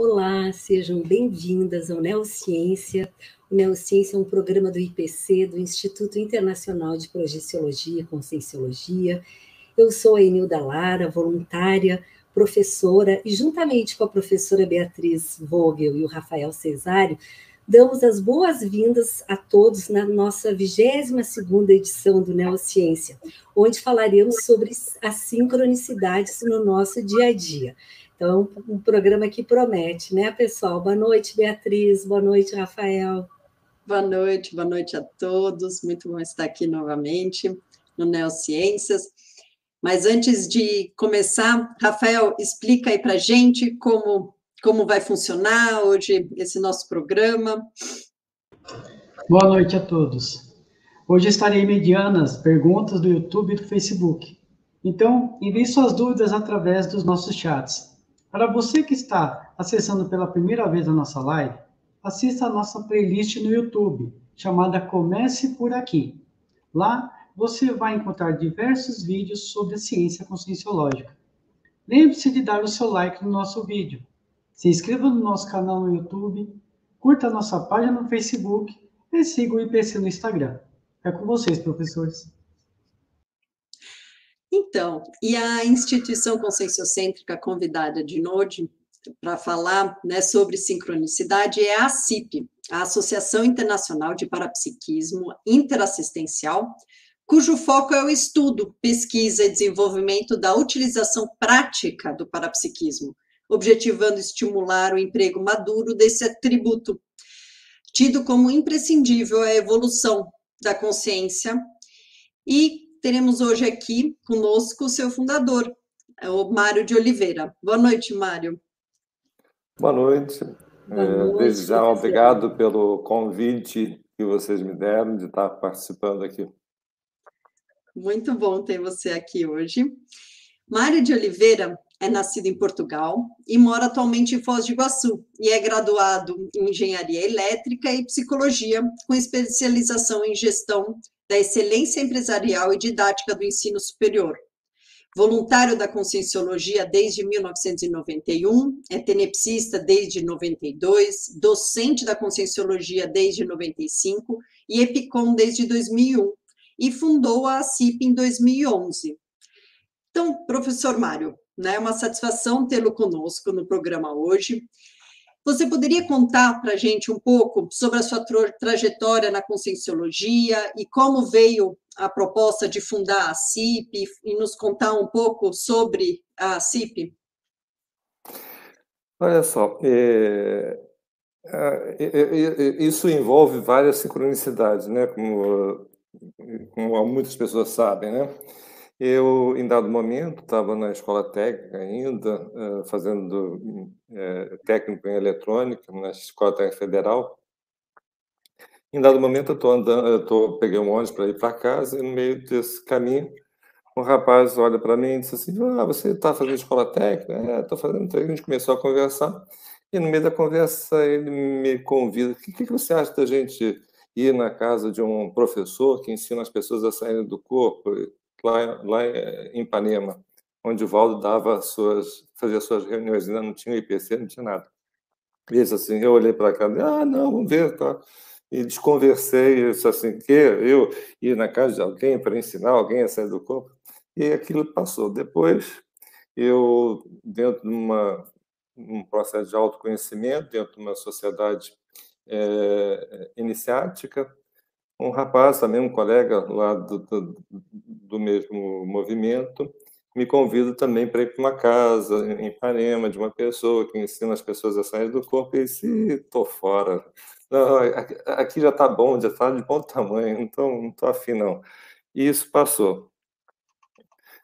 Olá, sejam bem-vindas ao Neociência. O Neociência é um programa do IPC, do Instituto Internacional de Projeciologia e Conscienciologia. Eu sou a Enilda Lara, voluntária, professora, e juntamente com a professora Beatriz Vogel e o Rafael Cesário, damos as boas-vindas a todos na nossa 22ª edição do Neociência, onde falaremos sobre as sincronicidades no nosso dia a dia. Então, um programa que promete, né, pessoal? Boa noite, Beatriz. Boa noite, Rafael. Boa noite, boa noite a todos. Muito bom estar aqui novamente no Neociências. Mas antes de começar, Rafael, explica aí para gente como como vai funcionar hoje esse nosso programa. Boa noite a todos. Hoje estarei mediando as perguntas do YouTube e do Facebook. Então, envie suas dúvidas através dos nossos chats. Para você que está acessando pela primeira vez a nossa live, assista a nossa playlist no YouTube, chamada Comece por Aqui. Lá você vai encontrar diversos vídeos sobre a ciência conscienciológica. Lembre-se de dar o seu like no nosso vídeo se inscreva no nosso canal no YouTube, curta a nossa página no Facebook e siga o IPC no Instagram. É com vocês, professores. Então, e a instituição conscienciocêntrica convidada de Node para falar né, sobre sincronicidade é a CIP, a Associação Internacional de Parapsiquismo Interassistencial, cujo foco é o estudo, pesquisa e desenvolvimento da utilização prática do parapsiquismo objetivando estimular o emprego maduro desse atributo, tido como imprescindível à evolução da consciência. E teremos hoje aqui conosco o seu fundador, o Mário de Oliveira. Boa noite, Mário. Boa noite. Boa é, noite Desde já, obrigado pelo convite que vocês me deram de estar participando aqui. Muito bom ter você aqui hoje. Mário de Oliveira é nascido em Portugal e mora atualmente em Foz do Iguaçu e é graduado em Engenharia Elétrica e Psicologia, com especialização em gestão da excelência empresarial e didática do ensino superior. Voluntário da Conscienciologia desde 1991, é tenepsista desde 92, docente da Conscienciologia desde 95 e EPICOM desde 2001 e fundou a CIP em 2011. Então, professor Mário, né? É uma satisfação tê-lo conosco no programa hoje. Você poderia contar para a gente um pouco sobre a sua trajetória na conscienciologia e como veio a proposta de fundar a CIP e nos contar um pouco sobre a CIP? Olha só, é, é, é, isso envolve várias sincronicidades, né? Como, como muitas pessoas sabem, né? Eu, em dado momento, estava na escola técnica ainda, eh, fazendo eh, técnico em eletrônica, na Escola Técnica Federal. Em dado momento, eu estou andando, eu tô, peguei um ônibus para ir para casa, e no meio desse caminho, um rapaz olha para mim e disse assim: Ah, você está fazendo escola técnica? É, estou fazendo técnica. A gente começou a conversar, e no meio da conversa ele me convida: O que, que você acha da gente ir na casa de um professor que ensina as pessoas a saírem do corpo? Lá, lá em Ipanema, onde o Valdo dava suas, fazia suas reuniões, ainda não tinha IPC, não tinha nada. E assim, eu olhei para cá, ah, não, vamos ver, tá. E desconversei, isso assim, que eu ir na casa de alguém para ensinar alguém a sair do corpo, e aquilo passou. Depois, eu, dentro de uma, um processo de autoconhecimento, dentro de uma sociedade é, iniciática, um rapaz, também um colega lá do, do, do mesmo movimento, me convida também para ir para uma casa em Ipanema de uma pessoa que ensina as pessoas a sair do corpo e se estou fora. Não, aqui já está bom, já está de bom tamanho, então não estou afim não. E isso passou.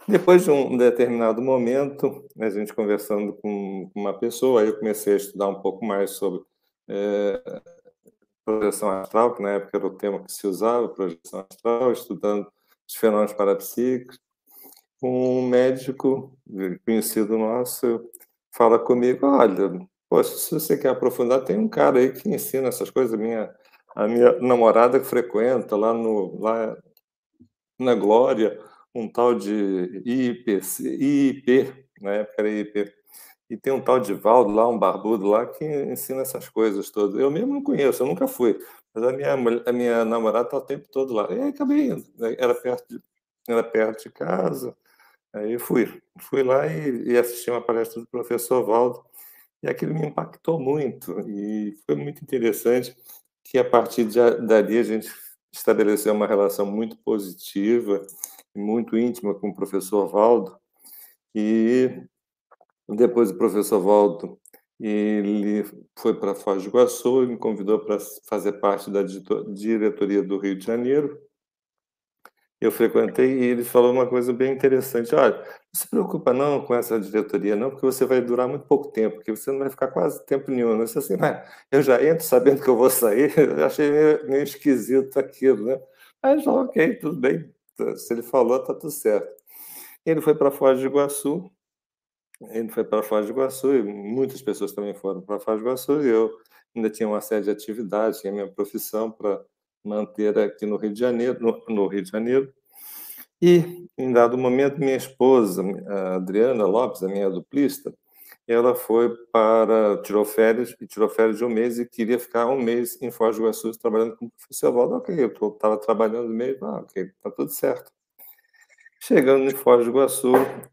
Depois de um determinado momento, a gente conversando com uma pessoa, aí eu comecei a estudar um pouco mais sobre é, projeção astral, que na época era o tema que se usava, projeção astral, estudando os fenômenos parapsíquicos. Um médico conhecido nosso fala comigo, olha, poxa, se você quer aprofundar, tem um cara aí que ensina essas coisas, minha, a minha namorada que frequenta lá, no, lá na Glória, um tal de IIP, IIP na época era IIP, E tem um tal de Valdo lá, um barbudo lá, que ensina essas coisas todas. Eu mesmo não conheço, eu nunca fui. Mas a minha, a minha namorada está o tempo todo lá. E aí acabei indo. Era perto de, era perto de casa. Aí fui. Fui lá e, e assisti uma palestra do professor Valdo. E aquilo me impactou muito. E foi muito interessante que a partir de, dali a gente estabeleceu uma relação muito positiva, muito íntima com o professor Valdo. E depois o professor Valdo ele foi para Foz do Iguaçu e me convidou para fazer parte da diretoria do Rio de Janeiro. Eu frequentei e ele falou uma coisa bem interessante. Olha, não se preocupa não com essa diretoria não, porque você vai durar muito pouco tempo, porque você não vai ficar quase tempo nenhum. Eu disse assim, mas eu já entro sabendo que eu vou sair. Eu achei meio, meio esquisito aquilo, né? Falou, ok, tudo bem. Se ele falou, tá tudo certo. Ele foi para Foz do Iguaçu ele foi para Foz do Iguaçu e muitas pessoas também foram para Foz do Iguaçu e eu ainda tinha uma série de atividades, tinha minha profissão para manter aqui no Rio de Janeiro, no, no, Rio de Janeiro. E, em dado momento, minha esposa, a Adriana Lopes, a minha duplista, ela foi para, tirou férias, e tirou férias de um mês e queria ficar um mês em Foz do Iguaçu trabalhando com o professor Valdo. Ok, eu estava trabalhando mesmo, ah, ok, está tudo certo. Chegando em Foz do Iguaçu,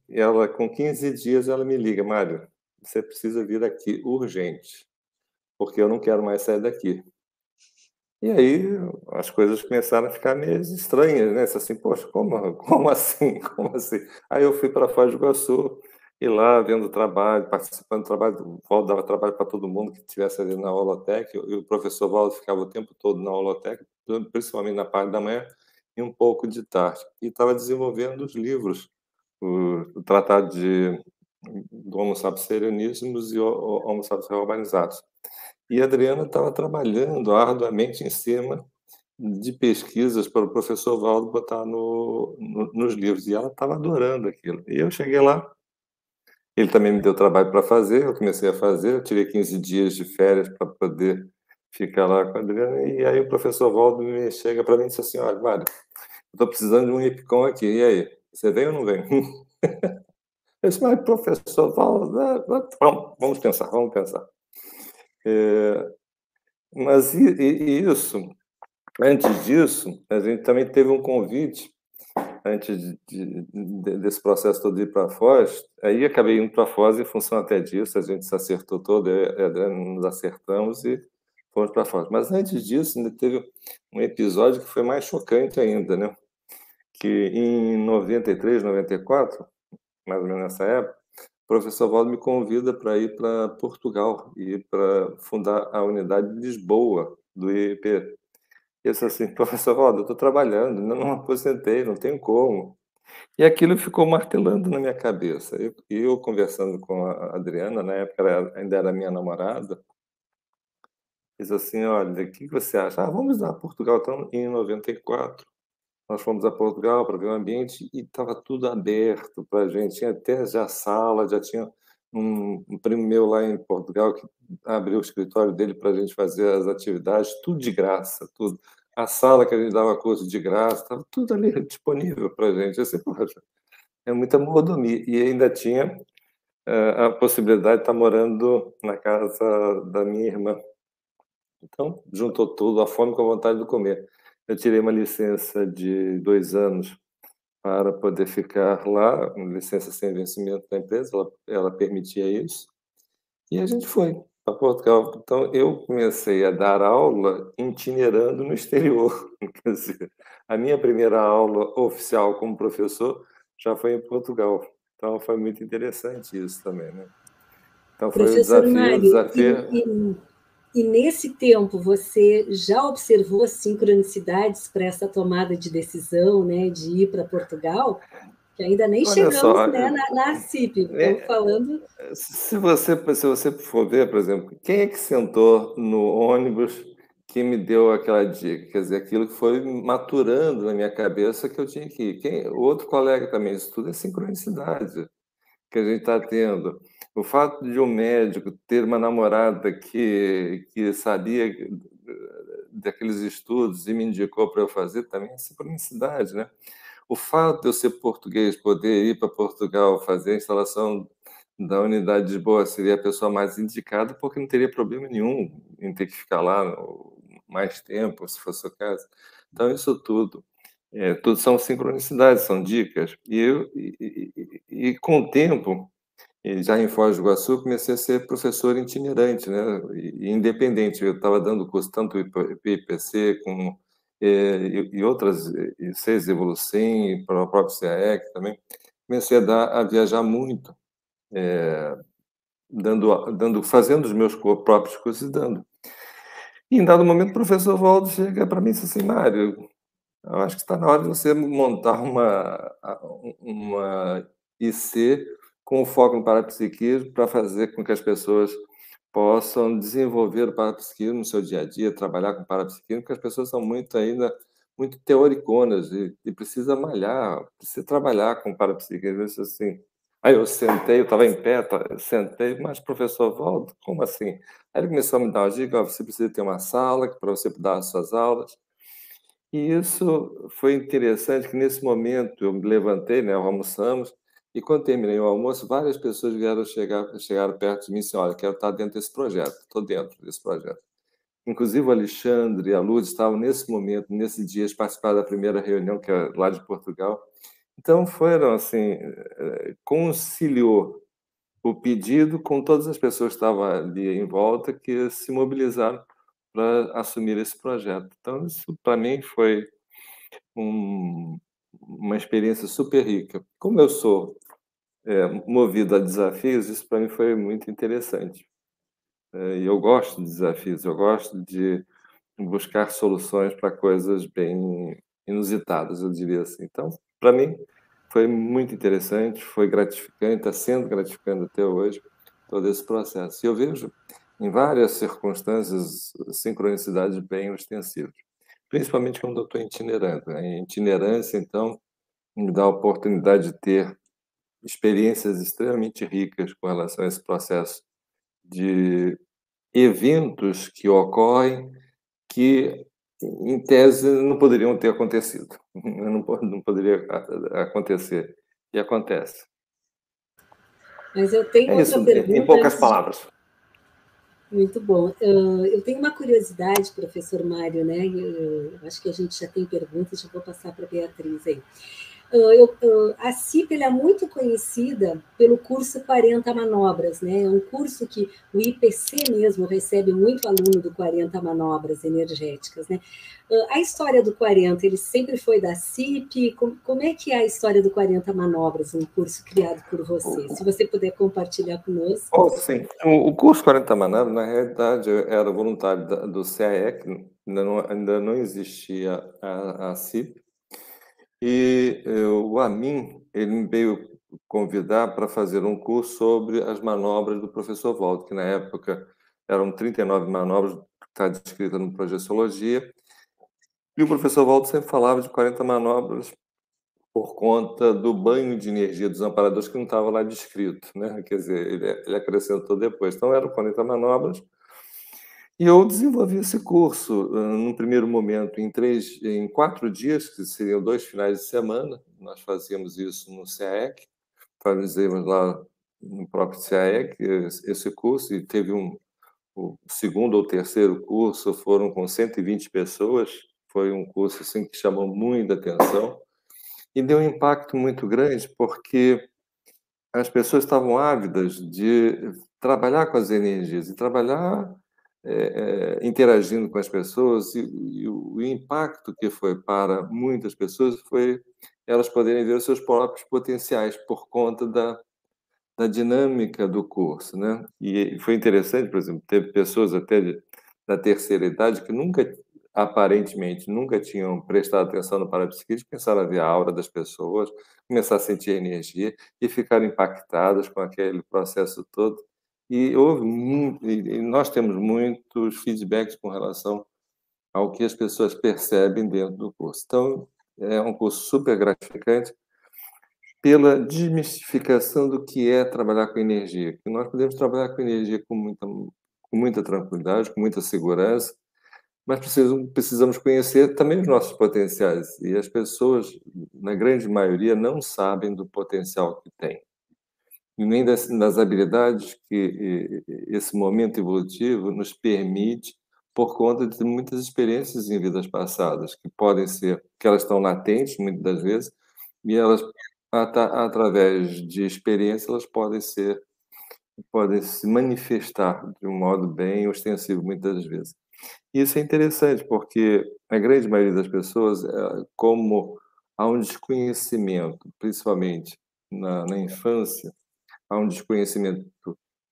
ela com 15 dias ela me liga, Mário, você precisa vir aqui urgente, porque eu não quero mais sair daqui. E aí as coisas começaram a ficar meio estranhas, né? Assim, poxa, como, como assim? Como assim? Aí eu fui para Foz do Iguaçu e lá vendo o trabalho, participando do trabalho, o Valdo dava trabalho para todo mundo que estivesse ali na Holotec, e o professor Valdo ficava o tempo todo na Holotec, principalmente na parte da manhã, e um pouco de tarde. E estava desenvolvendo os livros, o, o Tratado de, do Homo sapiens e o, o Homo sapiens Urbanizados. E Adriana estava trabalhando arduamente em cima de pesquisas para o professor Valdo botar no, no, nos livros. E ela estava adorando aquilo. E eu cheguei lá, ele também me deu trabalho para fazer, eu comecei a fazer, eu tirei 15 dias de férias para poder fica lá com a Adriana, e aí o professor Valdo me chega para mim e diz assim, olha, Mário, eu estou precisando de um hipcom aqui, e aí, você vem ou não vem? Eu disse, mas professor Valdo, vamos, vamos pensar, vamos pensar. É, mas e, e isso, antes disso, a gente também teve um convite, antes de, de, desse processo todo de ir para Foz, aí acabei indo para Foz em função até disso, a gente se acertou todo, nos acertamos e fomos para fora. Mas antes disso, ainda teve um episódio que foi mais chocante ainda, né? Que em 93, 94, mais ou menos nessa época, o professor Valdo me convida para ir para Portugal e para fundar a unidade de Lisboa do IEP. E eu disse assim, professor Valdo, eu estou trabalhando, não, aposentei, não tenho como. E aquilo ficou martelando na minha cabeça. E eu, eu, conversando com a Adriana, na época ainda era minha namorada, diz assim, olha, o que você acha? Ah, vamos a Portugal, então, em 94. Nós fomos a Portugal para ver o ambiente e estava tudo aberto para a gente. Tinha até já sala, já tinha um, um primo meu lá em Portugal que abriu o escritório dele para a gente fazer as atividades, tudo de graça, tudo. A sala que a gente dava curso de graça, estava tudo ali disponível para a gente. Assim, poxa, é muita mordomia. E ainda tinha uh, a possibilidade de estar morando na casa da minha irmã, então, juntou tudo, a fome com a vontade de comer. Eu tirei uma licença de dois anos para poder ficar lá, uma licença sem vencimento da empresa, ela, ela permitia isso. E a gente foi para Portugal. Então, eu comecei a dar aula itinerando no exterior. Quer dizer, a minha primeira aula oficial como professor já foi em Portugal. Então, foi muito interessante isso também, né? Então, foi Professor um desafio, Mário, desafio... E, e e nesse tempo você já observou sincronicidades para essa tomada de decisão, né, de ir para Portugal? Que ainda nem Olha chegamos só, né, na, na CIP, estamos é, falando. Se você, se você for ver, por exemplo, quem é que sentou no ônibus que me deu aquela dica? Quer dizer, aquilo que foi maturando na minha cabeça que eu tinha que ir. Quem, outro colega também, isso tudo é sincronicidade que a gente está tendo. O fato de um médico ter uma namorada que, que sabia daqueles estudos e me indicou para eu fazer também é sincronicidade, né? O fato de eu ser português, poder ir para Portugal fazer a instalação da unidade de Lisboa seria a pessoa mais indicada, porque não teria problema nenhum em ter que ficar lá mais tempo, se fosse o caso. Então, isso tudo, é, tudo são sincronicidades, são dicas. E, eu, e, e, e com o tempo, já em Foz do Iguaçu, comecei a ser professor itinerante, né, independente. Eu estava dando curso tanto IPC como e, e outras, e seis Evolucem, e para o próprio CAEC também. Comecei a, dar, a viajar muito é, dando, dando, fazendo os meus próprios cursos e dando. E em dado momento, o professor Waldo chega para mim e diz assim, Mário, eu acho que está na hora de você montar uma, uma IC com foco no parapsiquismo para fazer com que as pessoas possam desenvolver o parapsiquismo no seu dia a dia, trabalhar com parapsiquismo, porque as pessoas são muito ainda muito teoriconas e, e precisa malhar, precisa trabalhar com parapsiquismo, isso assim, Aí eu sentei, eu estava em pé, sentei, mas professor Valdo, como assim? Aí ele começou a me dar uma dica, você precisa ter uma sala para você dar as suas aulas. E isso foi interessante, que nesse momento eu me levantei, né, almoçamos, e quando terminei o almoço, várias pessoas vieram chegar, chegaram perto de mim e disseram, olha, quero estar dentro desse projeto, estou dentro desse projeto. Inclusive o Alexandre e a Luz estavam nesse momento, nesse dia, participaram da primeira reunião, que é lá de Portugal, então, foram assim, eh, conciliou o pedido com todas as pessoas que estavam ali em volta que se mobilizaram para assumir esse projeto. Então, isso para mim foi um, uma experiência super rica. Como eu sou é, movido a desafios, isso para mim foi muito interessante. É, e eu gosto de desafios, eu gosto de buscar soluções para coisas bem inusitadas, eu diria assim. Então, para mim, foi muito interessante, foi gratificante, está sendo gratificante até hoje todo esse processo. E eu vejo em várias circunstâncias sincronicidades bem ostensivas, principalmente quando eu estou itinerando. Né? Itinerância, então, me dá a oportunidade de ter experiências extremamente ricas com relação a esse processo de eventos que ocorrem que em tese, não poderiam ter acontecido. Não, não poderia acontecer. E acontece. Mas eu tenho é isso, pergunta. Em poucas palavras. Muito bom. Eu tenho uma curiosidade, professor Mário, né? Eu acho que a gente já tem perguntas, eu vou passar para a Beatriz aí. Ah, eu, ah, a CIP é muito conhecida pelo curso 40 Manobras, né? É um curso que o IPC mesmo recebe muito aluno do 40 Manobras Energéticas, né? Ah, a história do 40, ele sempre foi da CIP? Como, é que é a história do 40 Manobras, um curso criado por você? Se você puder compartilhar conosco. Oh, sim. O, curso 40 Manobras, na realidade, era voluntário do CAEC, ainda não, ainda não existia a, a CIP, e eh, o Amin, ele me veio convidar para fazer um curso sobre as manobras do professor Waldo, que na época eram 39 manobras, está descrita no Projeciologia, e o professor Waldo sempre falava de 40 manobras por conta do banho de energia dos amparadores que não estava lá descrito, né? Quer dizer, ele, ele acrescentou depois. Então, eram 40 manobras e eu desenvolvi esse curso, no primeiro momento, em, três, em quatro dias, que seriam dois finais de semana. Nós fazíamos isso no CAEC, fazíamos lá no próprio CAEC esse curso, e teve um, o segundo ou terceiro curso, foram com 120 pessoas. Foi um curso assim, que chamou muita atenção e deu um impacto muito grande, porque as pessoas estavam ávidas de trabalhar com as energias e trabalhar é, é, interagindo com as pessoas e, e, o impacto que foi para muitas pessoas foi elas poderem ver os seus próprios potenciais por conta da, da dinâmica do curso, né? E foi interessante, por exemplo, teve pessoas até de, da terceira idade que nunca, aparentemente, nunca tinham prestado atenção no parapsiquismo, pensaram a ver a aura das pessoas, começar a sentir energia e ficaram impactadas com aquele processo todo e houve e nós temos muitos feedbacks com relação ao que as pessoas percebem dentro do curso. Então, é um curso super gratificante pela desmistificação do que é trabalhar com energia. Que nós podemos trabalhar com energia com muita, com muita tranquilidade, com muita segurança, mas precisamos conhecer também os nossos potenciais. E as pessoas, na grande maioria, não sabem do potencial que têm. E nem das, habilidades que esse momento evolutivo nos permite por conta de muitas experiências em vidas passadas, que podem ser, que elas estão latentes, muitas das vezes, e elas, através de experiência, elas podem ser, podem se manifestar de um modo bem ostensivo, muitas das vezes. Isso é interessante, porque a grande maioria das pessoas, é, como há um desconhecimento, principalmente na, na infância, há um desconhecimento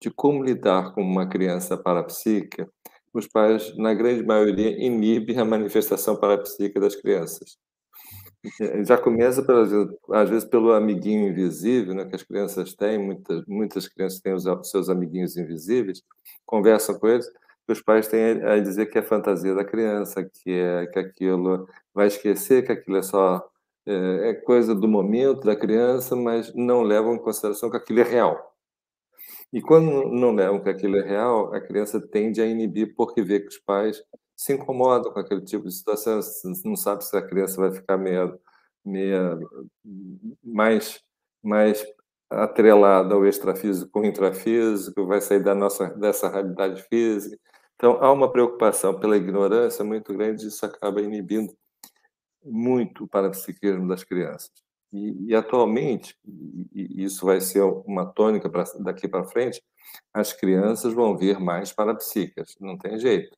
de como lidar com uma criança parapsíquica, os pais, na grande maioria, inibem a manifestação parapsíquica das crianças. Já começa, pelas, às vezes, pelo amiguinho invisível, né, que as crianças têm, muitas, muitas crianças têm os seus amiguinhos invisíveis, conversam com eles, os pais têm a dizer que é fantasia da criança, que, é, que aquilo vai esquecer, que aquilo é só é, é coisa do momento da criança, mas não levam em consideração que aquilo é real. E quando não levam que aquilo é real, a criança tende a inibir porque vê que os pais se incomodam com aquele tipo de situação, não sabe se a criança vai ficar meio, meio mais, mais atrelada ao extrafísico com o intrafísico, vai sair da nossa, dessa realidade física. Então, há uma preocupação pela ignorância muito grande, e isso acaba inibindo muito o parapsiquismo das crianças. E, e atualmente, e, isso vai ser uma tônica pra, daqui para frente, as crianças vão vir mais parapsíquicas, não tem jeito.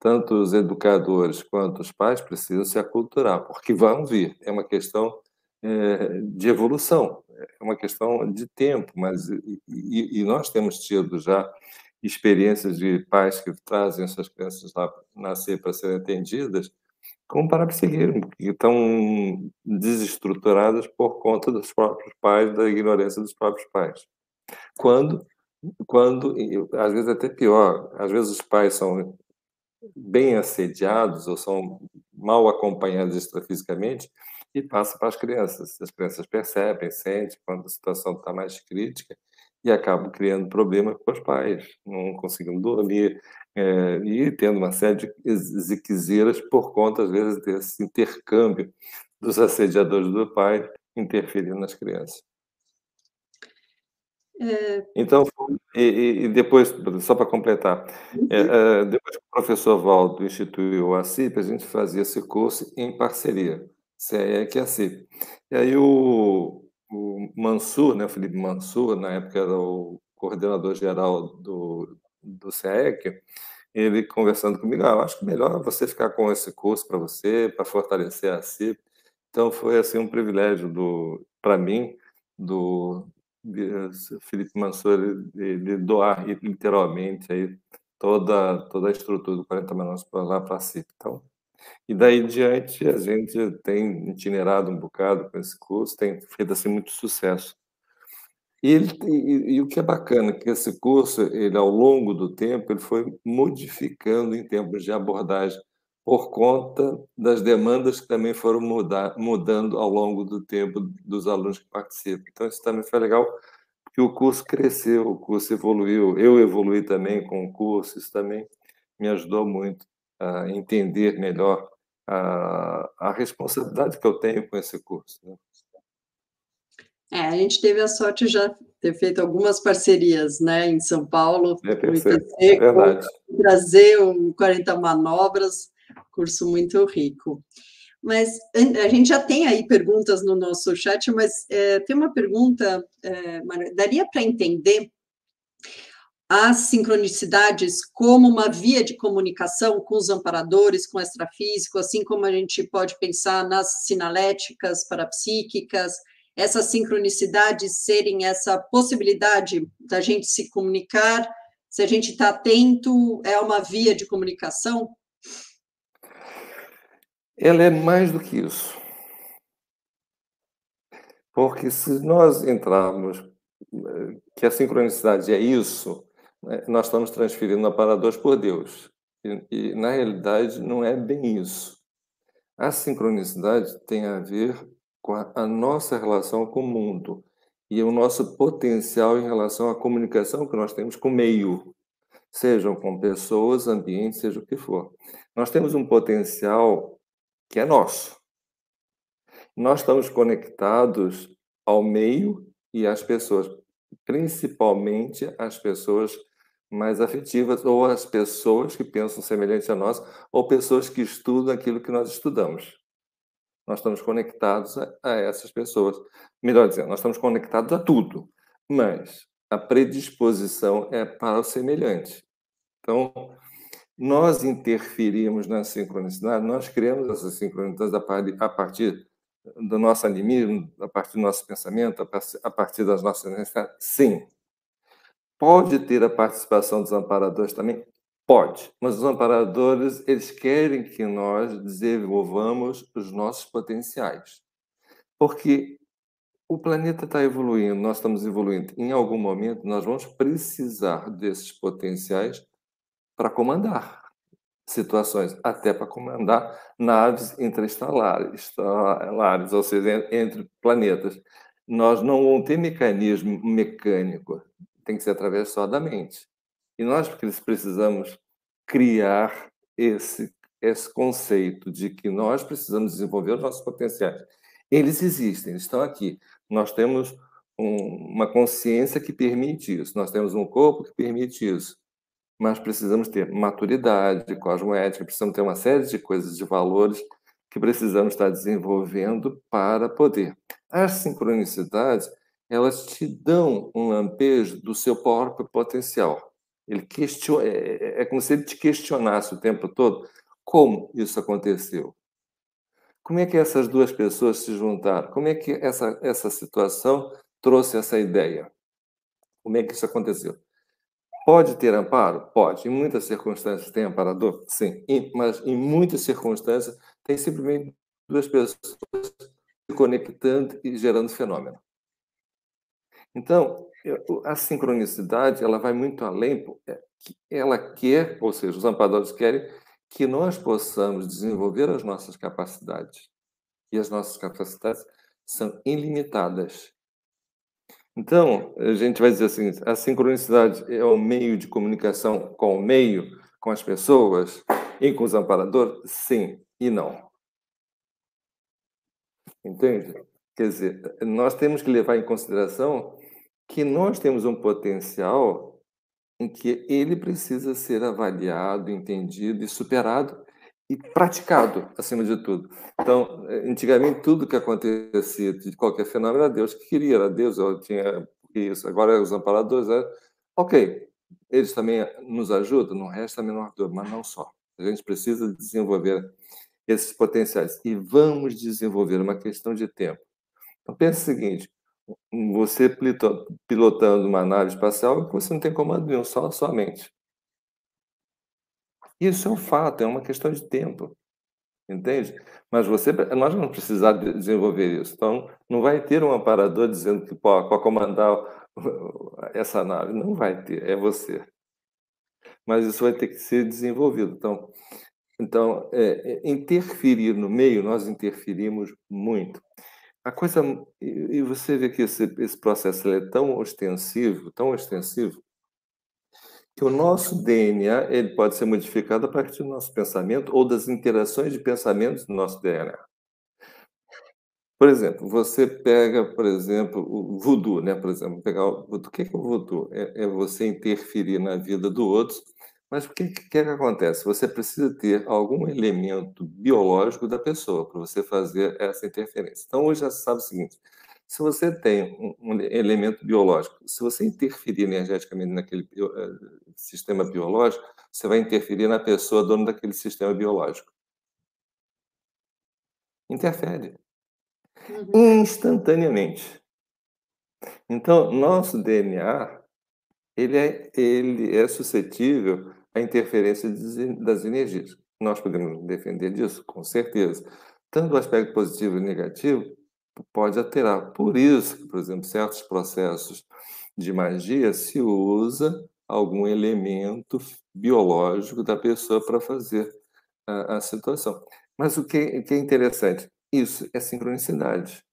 Tanto os educadores quanto os pais precisam se aculturar, porque vão vir. É uma questão é, de evolução, é uma questão de tempo, mas e, e, nós temos tido já experiências de pais que trazem essas crianças lá nascer para serem atendidas, como parapsiquismo, que estão desestruturadas por conta dos próprios pais, da ignorância dos próprios pais. Quando, quando às vezes até pior, às vezes os pais são bem assediados ou são mal acompanhados extrafisicamente e passa para as crianças. As crianças percebem, sentem quando a situação está mais crítica e acabam criando problemas com os pais, não conseguindo dormir, é, e tendo uma série de ziquezeiras por conta, às vezes, desse intercâmbio dos assediadores do pai interferindo nas crianças. É... Então, e, e, depois, só para completar, uhum. é, depois que o professor Valdo instituiu a CIP, a gente fazia esse curso em parceria, CEEC e a CIP. E aí o, o Mansur, né, o Felipe Mansur, na época era o coordenador geral do, do CEEC, ele conversando comigo, ah, acho que melhor você ficar com esse curso para você, para fortalecer a CIP. Então foi assim um privilégio do para mim do Felipe Mansur de, doar literalmente aí toda toda a estrutura do 40 Manaus para lá para CIP. Então, e daí em diante a gente tem itinerado um bocado com esse curso, tem feito assim muito sucesso. E, ele, e, e, o que é bacana é que esse curso, ele ao longo do tempo, ele foi modificando em termos de abordagem por conta das demandas que também foram mudar, mudando ao longo do tempo dos alunos que participam. Então isso também foi legal, porque o curso cresceu, o curso evoluiu, eu evolui também com o curso, isso também me ajudou muito a entender melhor a, a responsabilidade que eu tenho com esse curso. Né? É, a gente teve a sorte já ter feito algumas parcerias, né, em São Paulo, é, com o IPC, é trazer o 40 manobras, curso muito rico. Mas a gente já tem aí perguntas no nosso chat, mas é, tem uma pergunta, é, daria para entender as sincronicidades como uma via de comunicação com os amparadores, com o extrafísico, assim como a gente pode pensar nas sinaléticas parapsíquicas, essas sincronicidades serem essa possibilidade da gente se comunicar, se a gente está atento, é uma via de comunicação? Ela é mais do que isso. Porque se nós entrarmos que a sincronicidade é isso, nós estamos transferindo a para dois por Deus. E, e, na realidade, não é bem isso. A sincronicidade tem a ver com a, a nossa relação com o mundo e o nosso potencial em relação à comunicação que nós temos com o meio, sejam com pessoas, ambientes, seja o que for. Nós temos um potencial que é nosso. Nós estamos conectados ao meio e às pessoas. principalmente as pessoas mais afetivas ou as pessoas que pensam semelhante a nós ou pessoas que estudam aquilo que nós estudamos. Nós estamos conectados a, a essas pessoas. Melhor dizendo, nós estamos conectados a tudo, mas a predisposição é para o semelhante. Então, nós interferimos na sincronicidade, nós criamos essas sincronicidades a partir do nosso animismo, a partir do nosso pensamento, a partir das nossas necessidades? Sim. Pode ter a participação dos amparadores também? Pode. Mas os amparadores, eles querem que nós desenvolvamos os nossos potenciais. Porque o planeta está evoluindo, nós estamos evoluindo. Em algum momento, nós vamos precisar desses potenciais para comandar situações, até para comandar naves interestelares, ou seja, entre planetas. Nós não vamos ter mecanismo mecânico, tem que ser através só da mente. E nós precisamos criar esse, esse conceito de que nós precisamos desenvolver os nossos potenciais. Eles existem, eles estão aqui. Nós temos um, uma consciência que permite isso, nós temos um corpo que permite isso mas precisamos ter maturidade cosmoética, precisamos ter uma série de coisas, de valores que precisamos estar desenvolvendo para poder. As sincronicidades, elas te dão um lampejo do seu próprio potencial. Ele questiona, é, é, é como se ele te questionasse o tempo todo como isso aconteceu. Como é que essas duas pessoas se juntaram? Como é que essa, essa situação trouxe essa ideia? Como é que isso aconteceu? Pode ter amparo? Pode. Em muitas circunstâncias tem amparador? Sim. Mas em muitas circunstâncias tem simplesmente duas pessoas se conectando e gerando fenômeno. Então, a sincronicidade ela vai muito além. É, ela quer, ou seja, os amparadores querem que nós possamos desenvolver as nossas capacidades. E as nossas capacidades são ilimitadas. Então, a gente vai dizer assim: a sincronicidade é o meio de comunicação com o meio, com as pessoas e com os amparadores? Sim e não. Entende? Quer dizer, nós temos que levar em consideração que nós temos um potencial em que ele precisa ser avaliado, entendido e superado e praticado, acima de tudo. Então, antigamente, tudo que acontecia de qualquer fenômeno era Deus que queria, era Deus, eu tinha isso. Agora, os amparadores, é, ok, eles também nos ajudam, não resta a menor dúvida, mas não só. A gente precisa desenvolver esses potenciais e vamos desenvolver uma questão de tempo. Então, pense o seguinte: você pilotando uma nave espacial, você não tem comando nenhum, só a sua mente. Isso é um fato, é uma questão de tempo. Entende? Mas você, nós vamos precisar de desenvolver isso. Então, não vai ter um amparador dizendo que pode comandar essa nave. Não vai ter, é você. Mas isso vai ter que ser desenvolvido. Então, então é, é interferir no meio, nós interferimos muito. A coisa, e você vê que esse, esse processo é tão ostensivo, tão ostensivo, que o nosso DNA ele pode ser modificado a partir do nosso pensamento ou das interações de pensamentos do nosso DNA. Por exemplo, você pega, por exemplo, o voodoo, né? Por exemplo, pegar o. O que é o voodoo? É, é você interferir na vida do outro, mas o que, que, é que acontece? Você precisa ter algum elemento biológico da pessoa para você fazer essa interferência. Então, hoje já se sabe o seguinte: se você tem um, um, elemento biológico, se você interferir energeticamente naquele uh, sistema biológico, você vai interferir na pessoa dona daquele sistema biológico. Interfere. Uhum. Instantaneamente. Então, nosso DNA, ele é, ele é suscetível à interferência das energias. Nós podemos defender disso, com certeza. Tanto o aspecto positivo e negativo, pode alterar. Por isso, por exemplo, certos processos de magia se usa algum elemento biológico da pessoa para fazer a, a situação. Mas o que, que é interessante, isso é sincronicidade.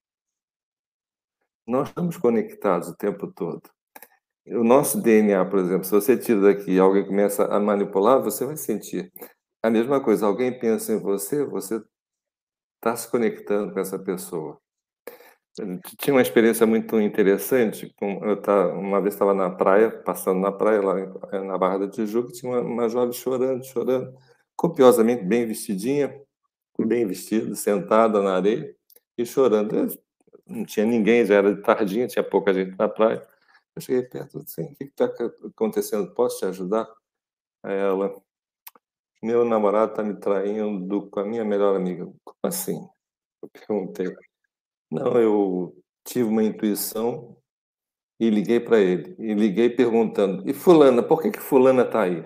Nós estamos conectados o tempo todo. O nosso DNA, por exemplo, se você tira daqui e alguém começa a manipular, você vai sentir. A mesma coisa, alguém pensa em você, você está se conectando com essa pessoa. tinha uma experiência muito interessante. Eu tá, uma vez estava na praia, passando na praia, lá na Barra da Tijuca, tinha uma, uma jovem chorando, chorando, copiosamente, bem vestidinha, bem vestida, sentada na areia e chorando. Eu, não tinha ninguém, já era de tardinha, tinha pouca gente na praia. Eu cheguei perto, assim, o que está acontecendo? Posso te ajudar? Aí ela, meu namorado está me traindo com a minha melhor amiga. Como assim? Eu perguntei. Não, eu tive uma intuição e liguei para ele. E liguei perguntando: e Fulana, por que, que Fulana está aí?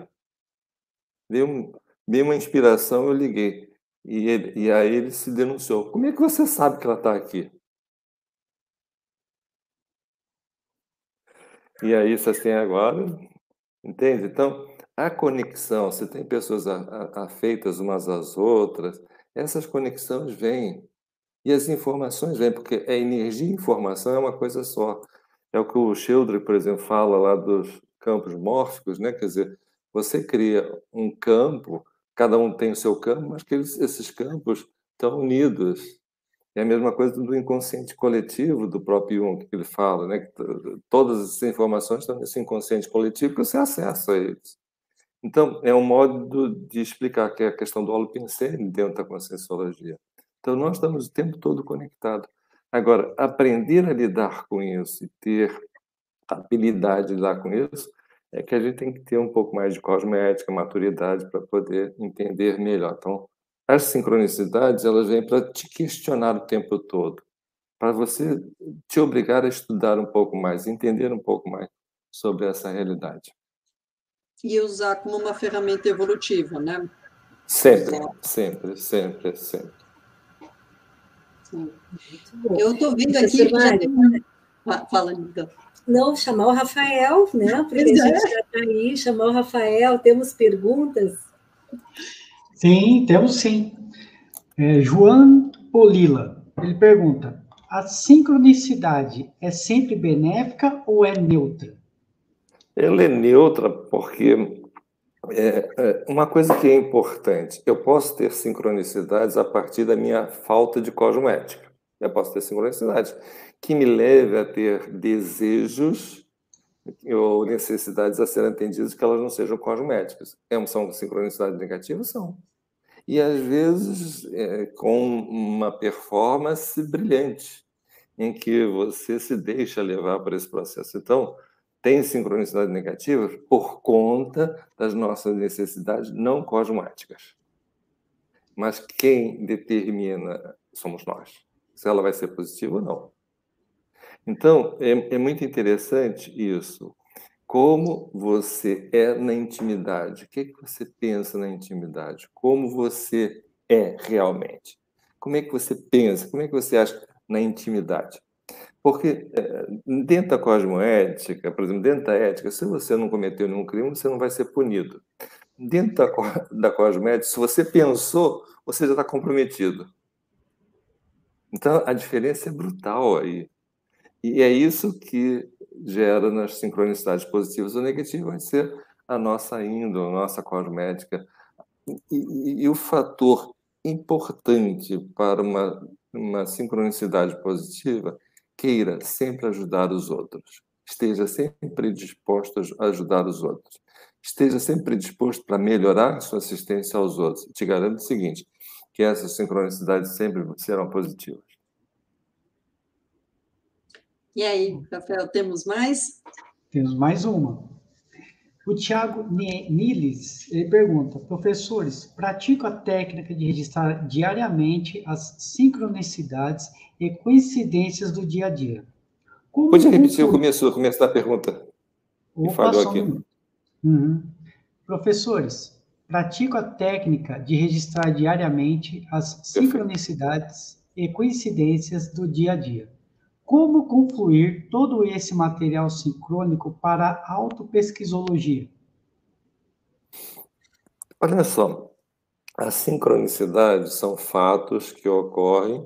Deu, deu uma inspiração, eu liguei. E, ele, e aí ele se denunciou. Como é que você sabe que ela está aqui? E aí, você tem agora, entende? Então, a conexão, se tem pessoas afeitas umas às outras, essas conexões vêm. E as informações vêm, porque a energia e informação é uma coisa só. É o que o Schildre, por exemplo, fala lá dos campos mórficos, né? Quer dizer, você cria um campo, cada um tem o seu campo, mas que esses campos estão unidos. É a mesma coisa do inconsciente coletivo do próprio Jung, que ele fala, né? Todas as informações estão nesse inconsciente coletivo que você acessa eles. Então, é um modo de explicar que é a questão do holopensene dentro da conscienciologia. Então, nós estamos o tempo todo conectados. Agora, aprender a lidar com isso e ter habilidade de lidar com isso, é que a gente tem que ter um pouco mais de cosmética, maturidade para poder entender melhor. Então, as sincronicidades, elas vêm para te questionar o tempo todo, para você te obrigar a estudar um pouco mais, entender um pouco mais sobre essa realidade. E usar como uma ferramenta evolutiva, né? Sempre, sempre, sempre, sempre. Eu estou vendo aqui. Já... Fala, Nida. Não, chamar o Rafael, né? Porque a gente já está aí, chamar o Rafael, temos perguntas? Sim, temos sim. É, João Polila, ele pergunta: a sincronicidade é sempre benéfica ou é neutra? Ela é neutra porque é, é, uma coisa que é importante, eu posso ter sincronicidades a partir da minha falta de cosmética. Eu posso ter sincronicidades que me leve a ter desejos ou necessidades a serem atendidas que elas não sejam cosméticas. É, são sincronicidades negativas? São. E às vezes é, com uma performance brilhante, em que você se deixa levar por esse processo. Então, tem sincronicidade negativa por conta das nossas necessidades não cosmáticas. Mas quem determina somos nós, se ela vai ser positiva ou não. Então, é, é muito interessante isso. Como você é na intimidade? O que, é que você pensa na intimidade? Como você é realmente? Como é que você pensa? Como é que você acha na intimidade? Porque eh, dentro da cosmoética, por exemplo, dentro da ética, se você não cometeu nenhum crime, você não vai ser punido. Dentro da, da cosmética, se você pensou, você já está comprometido. Então, a diferença é brutal aí. E é isso que gera nas sincronicidades positivas ou negativas, vai ser a nossa índole, a nossa cosmética. E, e, e o fator importante para uma, uma sincronicidade positiva queira sempre ajudar os outros. Esteja sempre disposto a ajudar os outros. Esteja sempre disposto para melhorar sua assistência aos outros. Te garanto o seguinte, que essas sincronicidades sempre serão positivas. E aí, Rafael, temos mais? Temos mais uma. O Tiago Niles ele pergunta: professores, pratico a técnica de registrar diariamente as sincronicidades e coincidências do dia a dia. Como Pode repetir o começo, o começo da pergunta? Me falou aqui. Um uhum. Professores, pratico a técnica de registrar diariamente as sincronicidades e coincidências do dia a dia. Como confluir todo esse material sincrônico para autopesquisologia? Olha só, as sincronicidades são fatos que ocorrem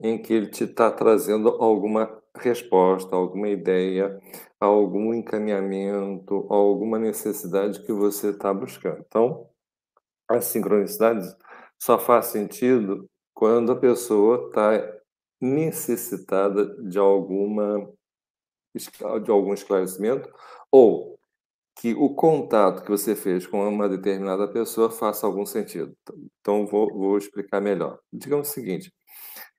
em que ele te está trazendo alguma resposta, alguma ideia, algum encaminhamento, alguma necessidade que você está buscando. Então, as sincronicidades só faz sentido quando a pessoa está necessitada de alguma de algum esclarecimento ou que o contato que você fez com uma determinada pessoa faça algum sentido. Então, vou, vou explicar melhor. Digamos o seguinte: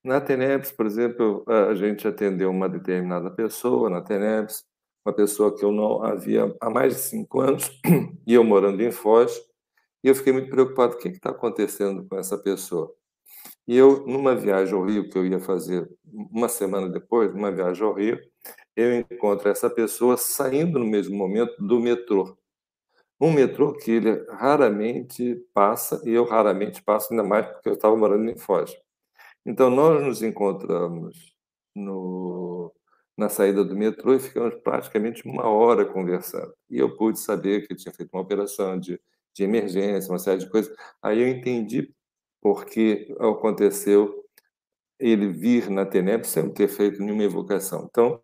na TENEPS, por exemplo, a gente atendeu uma determinada pessoa na TENEPS, uma pessoa que eu não havia há mais de cinco anos, e eu morando em Foz, e eu fiquei muito preocupado: o que está acontecendo com essa pessoa? E eu, numa viagem ao Rio, que eu ia fazer uma semana depois, numa viagem ao Rio, eu encontro essa pessoa saindo no mesmo momento do metrô. Um metrô que ele raramente passa, e eu raramente passo, ainda mais porque eu estava morando em Foz. Então, nós nos encontramos no, na saída do metrô e ficamos praticamente uma hora conversando. E eu pude saber que ele tinha feito uma operação de, de emergência, uma série de coisas. Aí eu entendi por que aconteceu ele vir na TENEP sem ter feito nenhuma evocação. Então,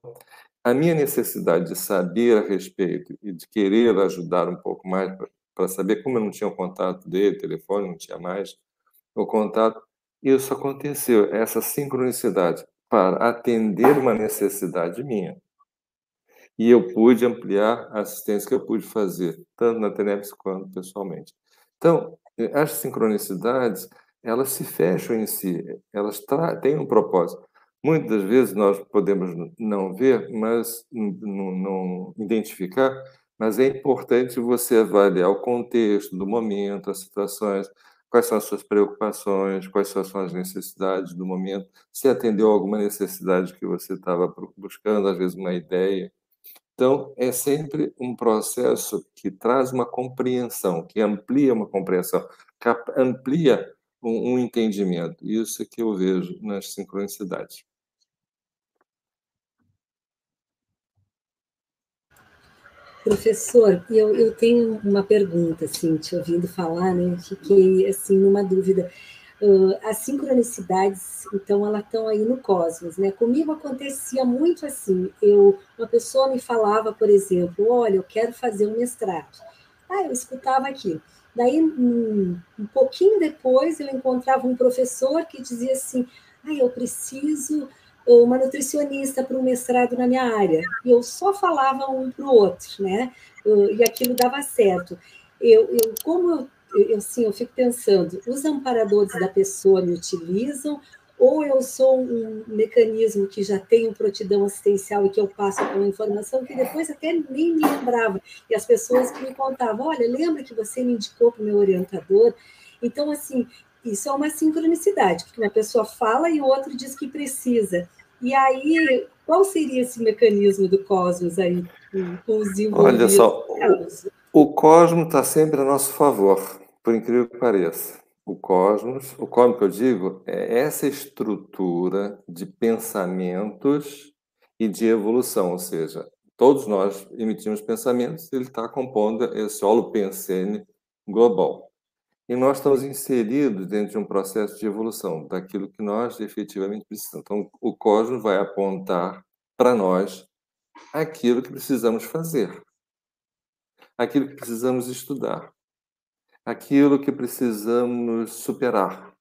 a minha necessidade de saber a respeito e de querer ajudar um pouco mais para saber como eu não tinha o contato dele, telefone não tinha mais o contato, isso aconteceu, essa sincronicidade para atender uma necessidade minha. E eu pude ampliar a assistência que eu pude fazer, tanto na TENEPS quanto pessoalmente. Então, as sincronicidades, elas se fecham em si, elas têm um propósito. Muitas vezes nós podemos não ver, mas não, identificar, mas é importante você avaliar o contexto do momento, as situações, quais são as suas preocupações, quais são as necessidades do momento, se atendeu a alguma necessidade que você estava buscando, às vezes uma ideia. Então, é sempre um processo que traz uma compreensão, que amplia uma compreensão, amplia um, um entendimento. Isso é que eu vejo nas sincronicidades. Professor, eu, eu tenho uma pergunta, assim, te ouvindo falar, né? Fiquei, assim, numa dúvida. Uh, as sincronicidades, então, elas estão aí no cosmos, né? Comigo acontecia muito assim. Eu, uma pessoa me falava, por exemplo, olha, eu quero fazer um mestrado. Ah, eu escutava aquilo. Daí, um, um pouquinho depois, eu encontrava um professor que dizia assim, ah, eu preciso uma nutricionista para um mestrado na minha área. E eu só falava um para o outro, né? E aquilo dava certo. Eu, eu como eu, eu, assim, eu fico pensando, os amparadores da pessoa me utilizam ou eu sou um mecanismo que já tem um prontidão assistencial e que eu passo uma informação que depois até nem me lembrava. E as pessoas que me contavam, olha, lembra que você me indicou para o meu orientador? Então, assim, isso é uma sincronicidade, porque uma pessoa fala e o outro diz que precisa. E aí, qual seria esse mecanismo do cosmos aí, com os Olha só, o, o cosmos está sempre a nosso favor, por incrível que pareça. O cosmos, o cosmos que eu digo, é essa estrutura de pensamentos e de evolução, ou seja, todos nós emitimos pensamentos, ele está compondo esse holopensene global. E nós estamos inseridos dentro de um processo de evolução daquilo que nós efetivamente precisamos. Então, o cosmos vai apontar para nós aquilo que precisamos fazer, aquilo que precisamos estudar, aquilo que precisamos superar.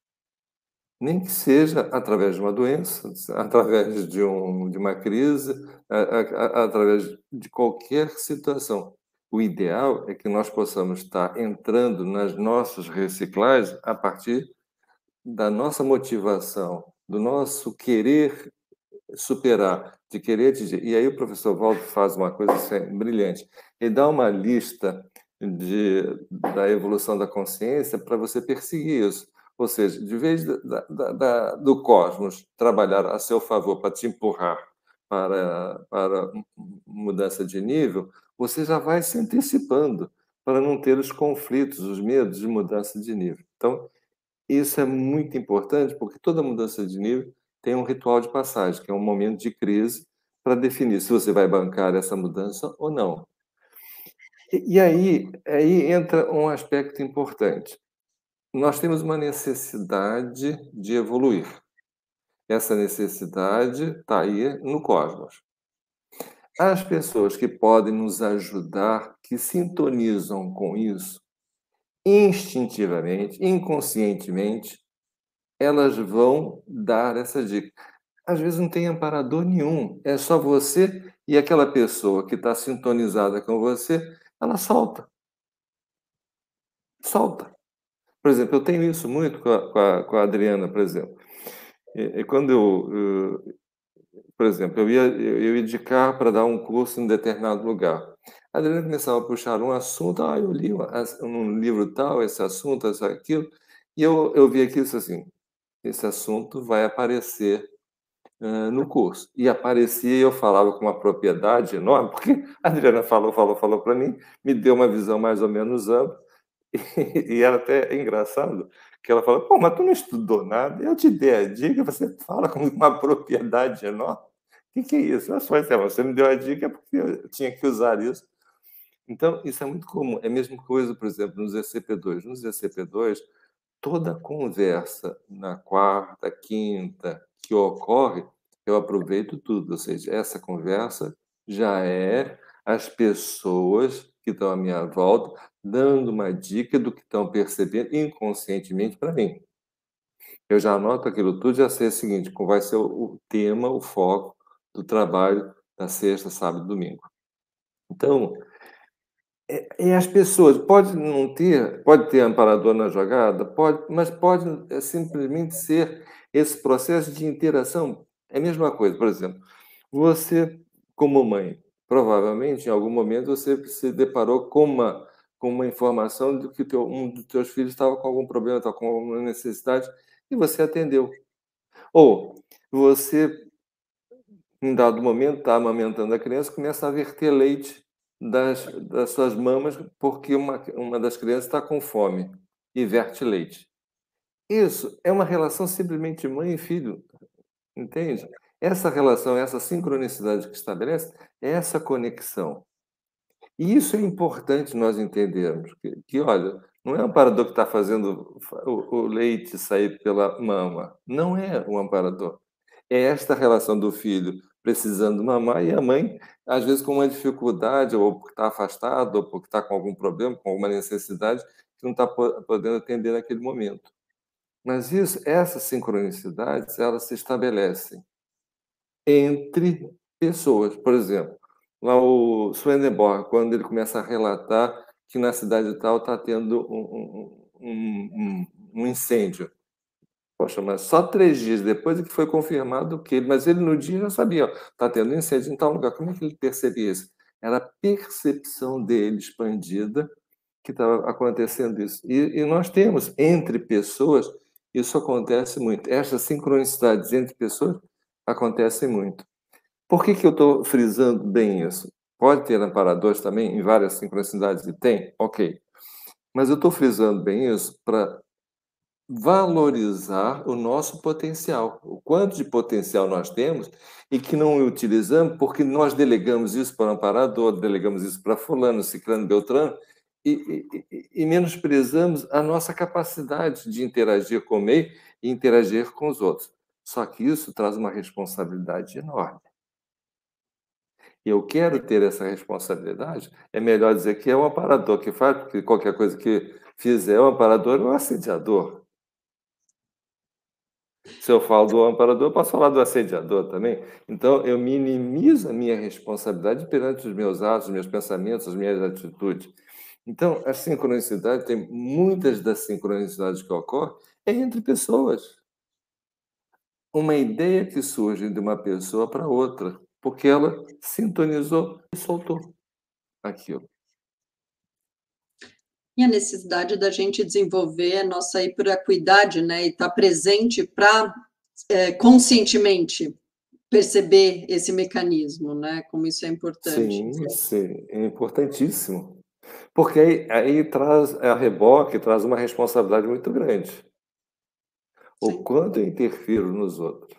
Nem que seja através de uma doença, através de, um, de uma crise, através de qualquer situação. O ideal é que nós possamos estar entrando nas nossas reciclagens a partir da nossa motivação, do nosso querer superar, de querer atingir. E aí o professor Waldo faz uma coisa assim, brilhante. Ele dá uma lista de, da evolução da consciência para você perseguir isso. Ou seja, de vez da, da, da, do cosmos trabalhar a seu favor para te empurrar para, para mudança de nível, você já vai se antecipando para não ter os conflitos, os medos de mudança de nível. Então, isso é muito importante, porque toda mudança de nível tem um ritual de passagem, que é um momento de crise para definir se você vai bancar essa mudança ou não. E aí, aí entra um aspecto importante. Nós temos uma necessidade de evoluir. Essa necessidade está aí no cosmos. As pessoas que podem nos ajudar, que sintonizam com isso, instintivamente, inconscientemente, elas vão dar essa dica. às vezes não tem amparador nenhum. É só você e aquela pessoa que está sintonizada com você, ela solta. Solta. Por exemplo, eu tenho isso muito com a, com a, com a Adriana, por exemplo. E, e quando eu, eu, por exemplo, eu ia, eu ia de carro para dar um curso em determinado lugar. A Adriana começava a puxar um assunto, ah, eu li um livro tal, esse assunto, esse, aquilo, e eu, eu vi aqui isso assim, esse assunto vai aparecer no curso. E aparecia e eu falava com uma propriedade enorme, porque a Adriana falou, falou, falou para mim, me deu uma visão mais ou menos ampla, e, e era até engraçado, que ela falou, pô, mas tu não estudou nada, eu te dei a dica, você fala com uma propriedade enorme. O que, que é isso? Eu falei, você me deu a dica porque eu tinha que usar isso. Então, isso é muito comum. É a mesma coisa, por exemplo, nos ECP2. Nos ECP2, toda conversa na quarta, quinta que ocorre, eu aproveito tudo. Ou seja, essa conversa já é as pessoas que estão à minha volta dando uma dica do que estão percebendo inconscientemente para mim. Eu já anoto aquilo tudo, já sei o seguinte, qual vai ser o tema, o foco do trabalho da sexta, sábado e domingo. Então, é, é, as pessoas, pode não ter, pode ter amparador na jogada, pode, mas pode é, simplesmente ser esse processo de interação. É a mesma coisa, por exemplo, você, como mãe, provavelmente em algum momento você se deparou com uma com uma informação de que teu, um dos teus filhos estava com algum problema, estava com alguma necessidade, e você atendeu. Ou você, em dado momento, está amamentando a criança, começa a verter leite das, das suas mamas, porque uma, uma das crianças está com fome e verte leite. Isso é uma relação simplesmente mãe e filho, entende? Essa relação, essa sincronicidade que estabelece, é essa conexão. E isso é importante nós entendermos, que, que olha, não é o amparador que está fazendo o, o, leite sair pela mama. Não é o amparador. É esta relação do filho precisando mamar e a mãe, às vezes, com uma dificuldade, ou porque está afastado, ou porque está com algum problema, com alguma necessidade, que não está podendo atender naquele momento. Mas isso, essas sincronicidades, elas se estabelecem entre pessoas. Por exemplo, lá o Swedenborg, quando ele começa a relatar que na cidade tal está tendo um, um, um, um, incêndio. Poxa, mas só três dias depois é que foi confirmado que ele, mas ele no dia já sabia, está tendo incêndio em tal lugar. Como é que ele percebia isso? Era a percepção dele expandida que estava acontecendo isso. E, e nós temos entre pessoas, isso acontece muito. Essas sincronicidades entre pessoas acontecem muito. Por que, que eu estou frisando bem isso? Pode ter amparadores também em várias sincronicidades e tem, ok. Mas eu estou frisando bem isso para valorizar o nosso potencial, o quanto de potencial nós temos e que não utilizamos porque nós delegamos isso para o amparador, delegamos isso para fulano, ciclano, beltrano e, e, e menosprezamos a nossa capacidade de interagir com o meio e interagir com os outros. Só que isso traz uma responsabilidade enorme eu quero ter essa responsabilidade, é melhor dizer que é um amparador que faz, porque qualquer coisa que fizer é um amparador ou um assediador. Se eu falo do amparador, eu posso falar do assediador também. Então, eu minimizo a minha responsabilidade perante os meus atos, os meus pensamentos, as minhas atitudes. Então, a sincronicidade, tem muitas das sincronicidades que ocorrem é entre pessoas. Uma ideia que surge de uma pessoa para outra porque ela sintonizou e soltou aquilo. E a necessidade da gente desenvolver a nossa hiperacuidade, né, e estar tá presente para é, conscientemente perceber esse mecanismo, né, como isso é importante. Sim, sim, é importantíssimo. Porque aí, aí traz a reboque, traz uma responsabilidade muito grande. O sim. quanto eu interfiro nos outros.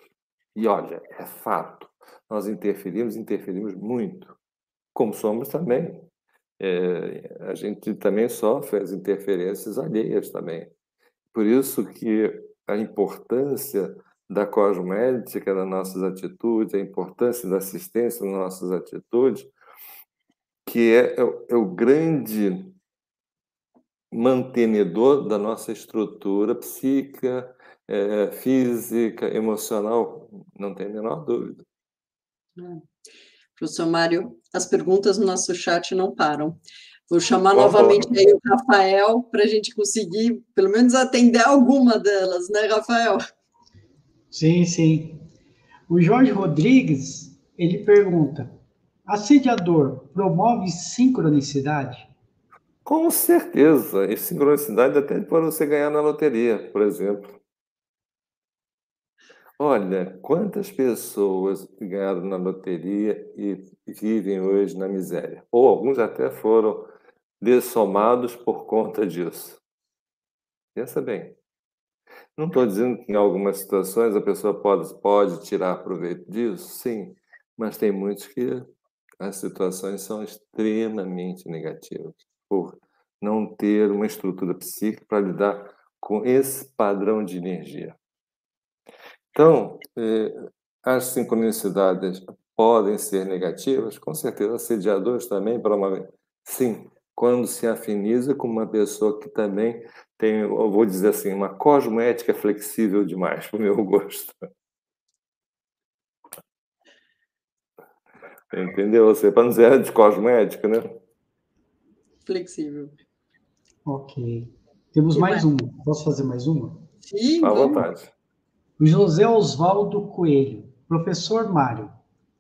E olha, é fato nós interferimos, interferimos muito, como somos também. É, a gente também sofre as interferências alheias também. Por isso que a importância da cosmética nas nossas atitudes, a importância da assistência nas nossas atitudes, que é, é, é o grande mantenedor da nossa estrutura psíquica, é, física, emocional, não tem a menor dúvida. É. Professor Mário, as perguntas no nosso chat não param. Vou chamar novamente aí o Rafael para a gente conseguir, pelo menos, atender alguma delas, né, Rafael? Sim, sim. O Jorge Rodrigues, ele pergunta, assediador promove sincronicidade? Com certeza, e sincronicidade até para você ganhar na loteria, por exemplo. Olha, quantas pessoas ganharam na loteria e vivem hoje na miséria? Ou alguns até foram dessomados por conta disso. Pensa bem. Não estou dizendo que em algumas situações a pessoa pode, pode tirar proveito disso, sim, mas tem muitos que as situações são extremamente negativas por não ter uma estrutura psíquica para lidar com esse padrão de energia. Então, eh, as sincronicidades podem ser negativas, com certeza assediadores também para uma sim, quando se afiniza com uma pessoa que também tem, eu vou dizer assim, uma cosmoética flexível demais para o meu gosto. Entendeu? Você, para não dizer de cosmoética, né? Flexível. Ok. Temos mais uma. Posso fazer mais uma? Sim. À vontade. O José Oswaldo Coelho, professor Mário,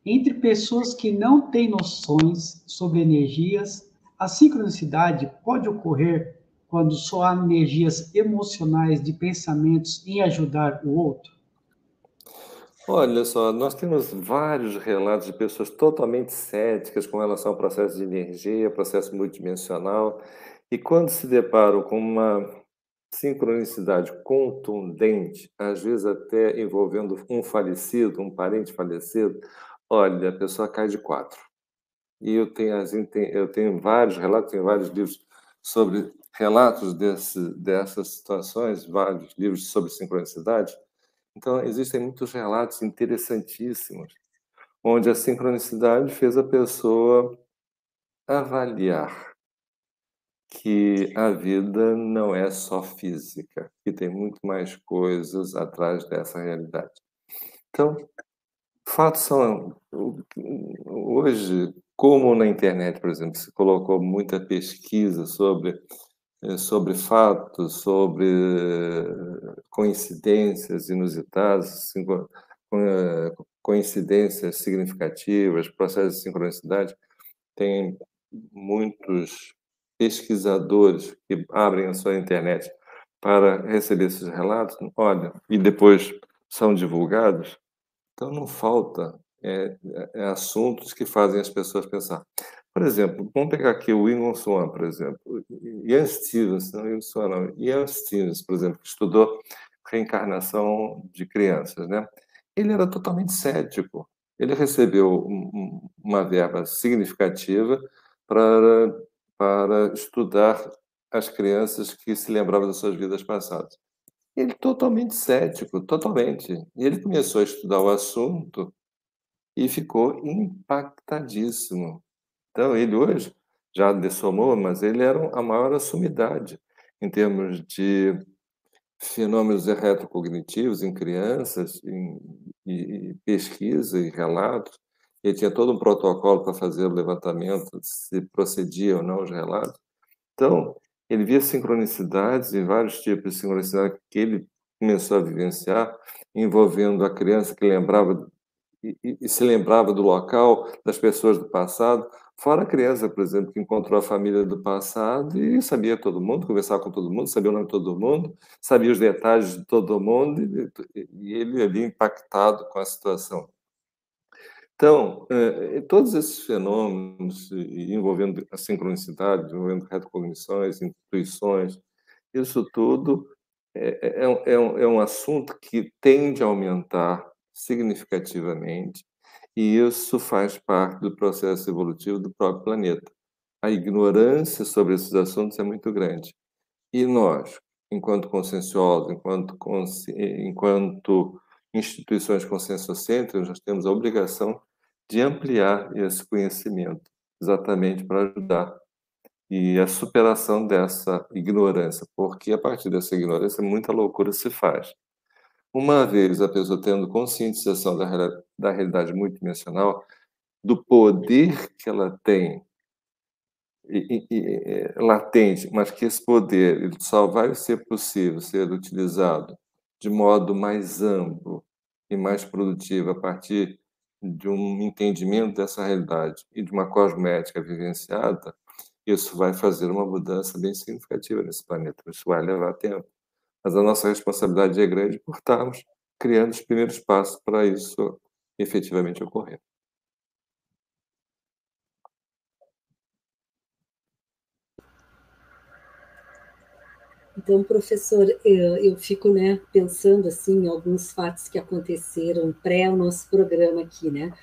entre pessoas que não têm noções sobre energias, a sincronicidade pode ocorrer quando só há energias emocionais de pensamentos em ajudar o outro? Olha só, nós temos vários relatos de pessoas totalmente céticas com relação ao processo de energia, processo multidimensional, e quando se deparam com uma sincronicidade contundente, às vezes até envolvendo um falecido, um parente falecido, olha, a pessoa cai de quatro. E eu tenho, eu tenho vários relatos, tenho vários livros sobre relatos desse, dessas situações, vários livros sobre sincronicidade. Então, existem muitos relatos interessantíssimos, onde a sincronicidade fez a pessoa avaliar que a vida não é só física, que tem muito mais coisas atrás dessa realidade. Então, fatos são hoje, como na internet, por exemplo, se colocou muita pesquisa sobre sobre fatos, sobre eh, coincidências inusitadas, eh, coincidências significativas, processos de sincronicidade, tem muitos pesquisadores que abrem a sua internet para receber esses relatos, olha, e depois são divulgados, então não falta é, assuntos que fazem as pessoas pensar. Por exemplo, vamos pegar aqui o Ingon Swan, por exemplo, Ian Stevens, não Ian Swan, não, Ian Stevens, por exemplo, que estudou reencarnação de crianças, né? Ele era totalmente cético. Ele recebeu uma verba significativa para para estudar as crianças que se lembravam das suas vidas passadas. Ele totalmente cético, totalmente. E ele começou a estudar o assunto e ficou impactadíssimo. Então, ele hoje já dessomou, mas ele era a maior sumidade em termos de fenômenos retrocognitivos em crianças, em, em, pesquisa e relatos. Ele tinha todo um protocolo para fazer o levantamento, se procedia ou não os relatos. Então, ele via sincronicidades e vários tipos de sincronicidade que ele começou a vivenciar, envolvendo a criança que lembrava e, e, se lembrava do local, das pessoas do passado, fora a criança, por exemplo, que encontrou a família do passado e sabia todo mundo, conversava com todo mundo, sabia o nome de todo mundo, sabia os detalhes de todo mundo, e, ele ali impactado com a situação. Então, eh, todos esses fenômenos envolvendo a sincronicidade, envolvendo retrocognições, intuições, isso tudo é, é, é, um, é um assunto que tende a aumentar significativamente e isso faz parte do processo evolutivo do próprio planeta. A ignorância sobre esses assuntos é muito grande. E nós, enquanto conscienciosos, enquanto, consci... enquanto instituições conscienciocêntricas, nós temos a obrigação de ampliar esse conhecimento, exatamente para ajudar e a superação dessa ignorância, porque a partir dessa ignorância muita loucura se faz. Uma vez a pessoa tendo conscientização da, da realidade multidimensional, do poder que ela tem e, e, e, latente, mas que esse poder ele só vai ser possível ser utilizado de modo mais amplo e mais produtivo a partir de um entendimento dessa realidade e de uma cosmética vivenciada, isso vai fazer uma mudança bem significativa nesse planeta. Isso vai levar tempo. Mas a nossa responsabilidade é grande por estarmos criando os primeiros passos para isso efetivamente ocorrer. Então, professor, eu fico né, pensando assim em alguns fatos que aconteceram pré o nosso programa aqui, né?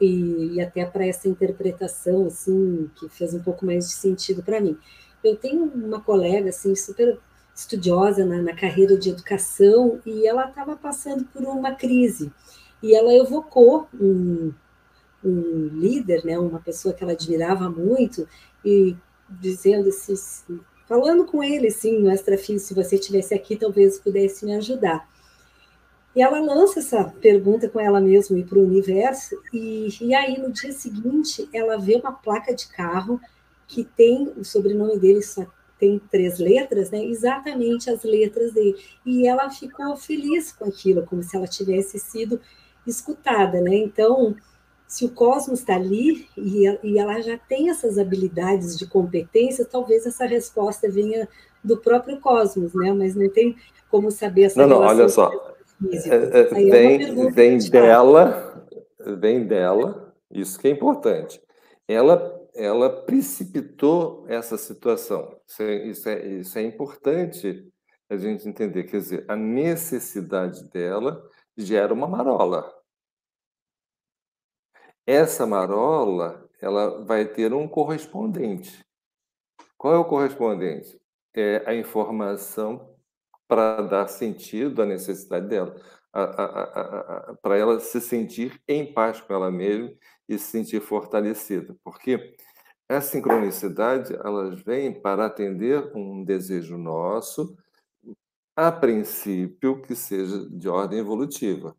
E, e até para essa interpretação assim que fez um pouco mais de sentido para mim. Eu tenho uma colega assim super estudiosa na, na carreira de educação e ela estava passando por uma crise e ela evocou um, um líder, né, uma pessoa que ela admirava muito e dizendo assim, falando com ele, sim, no Extrafio, se você estivesse aqui, talvez pudesse me ajudar. E ela lança essa pergunta com ela mesma e para o universo, e, e aí no dia seguinte ela vê uma placa de carro que tem o sobrenome dele só tem três letras, né? Exatamente as letras dele. E ela ficou feliz com aquilo, como se ela tivesse sido escutada, né? Então, se o cosmos está ali e, ela já tem essas habilidades de competência, talvez essa resposta venha do próprio cosmos, né? Mas não tem como saber essa Não, não, olha só. É, é, vem é vem dela, vem dela, isso que é importante. Ela ela precipitou essa situação. Isso é, isso é, isso é importante a gente entender. Quer dizer, a necessidade dela gera uma marola. Essa marola, ela vai ter um correspondente. Qual é o correspondente? É a informação para dar sentido à necessidade dela, para ela se sentir em paz com ela mesma e se sentir fortalecida. Porque a sincronicidade, elas vêm para atender um desejo nosso, a princípio que seja de ordem evolutiva.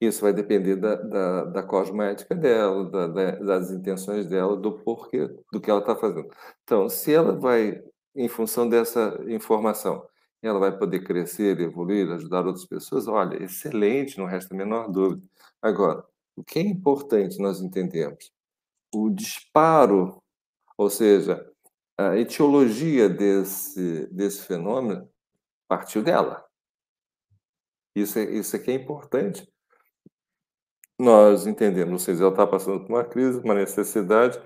Isso vai depender da, da, da cosmética dela, da, das intenções dela, do porquê, do que ela está fazendo. Então, se ela vai, em função dessa informação, ela vai poder crescer, evoluir, ajudar outras pessoas, olha, excelente, não resta a menor dúvida. Agora, o que é importante nós entendemos? O disparo, ou seja, a etiologia desse, desse fenômeno partiu dela. Isso é, isso é que é importante nós entendemos, ou seja, ela está passando por uma crise, uma necessidade,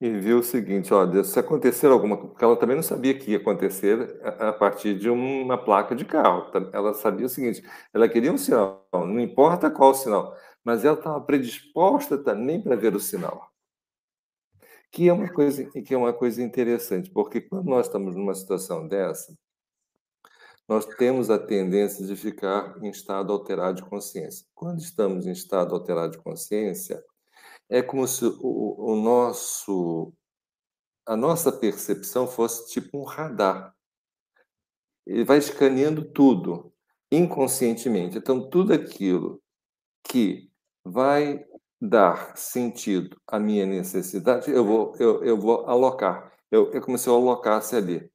e viu o seguinte, olha, se acontecer alguma coisa, porque ela também não sabia que ia acontecer a, partir de uma placa de carro, ela sabia o seguinte, ela queria um sinal, não importa qual sinal, mas ela estava predisposta também para ver o sinal. Que é uma coisa que é uma coisa interessante, porque quando nós estamos numa situação dessa, nós temos a tendência de ficar em estado alterado de consciência. Quando estamos em estado alterado de consciência, é como se o, o nosso a nossa percepção fosse tipo um radar. Ele vai escaneando tudo inconscientemente. Então, tudo aquilo que vai dar sentido à minha necessidade, eu vou, eu, eu vou alocar. Eu, é como se eu alocasse ali.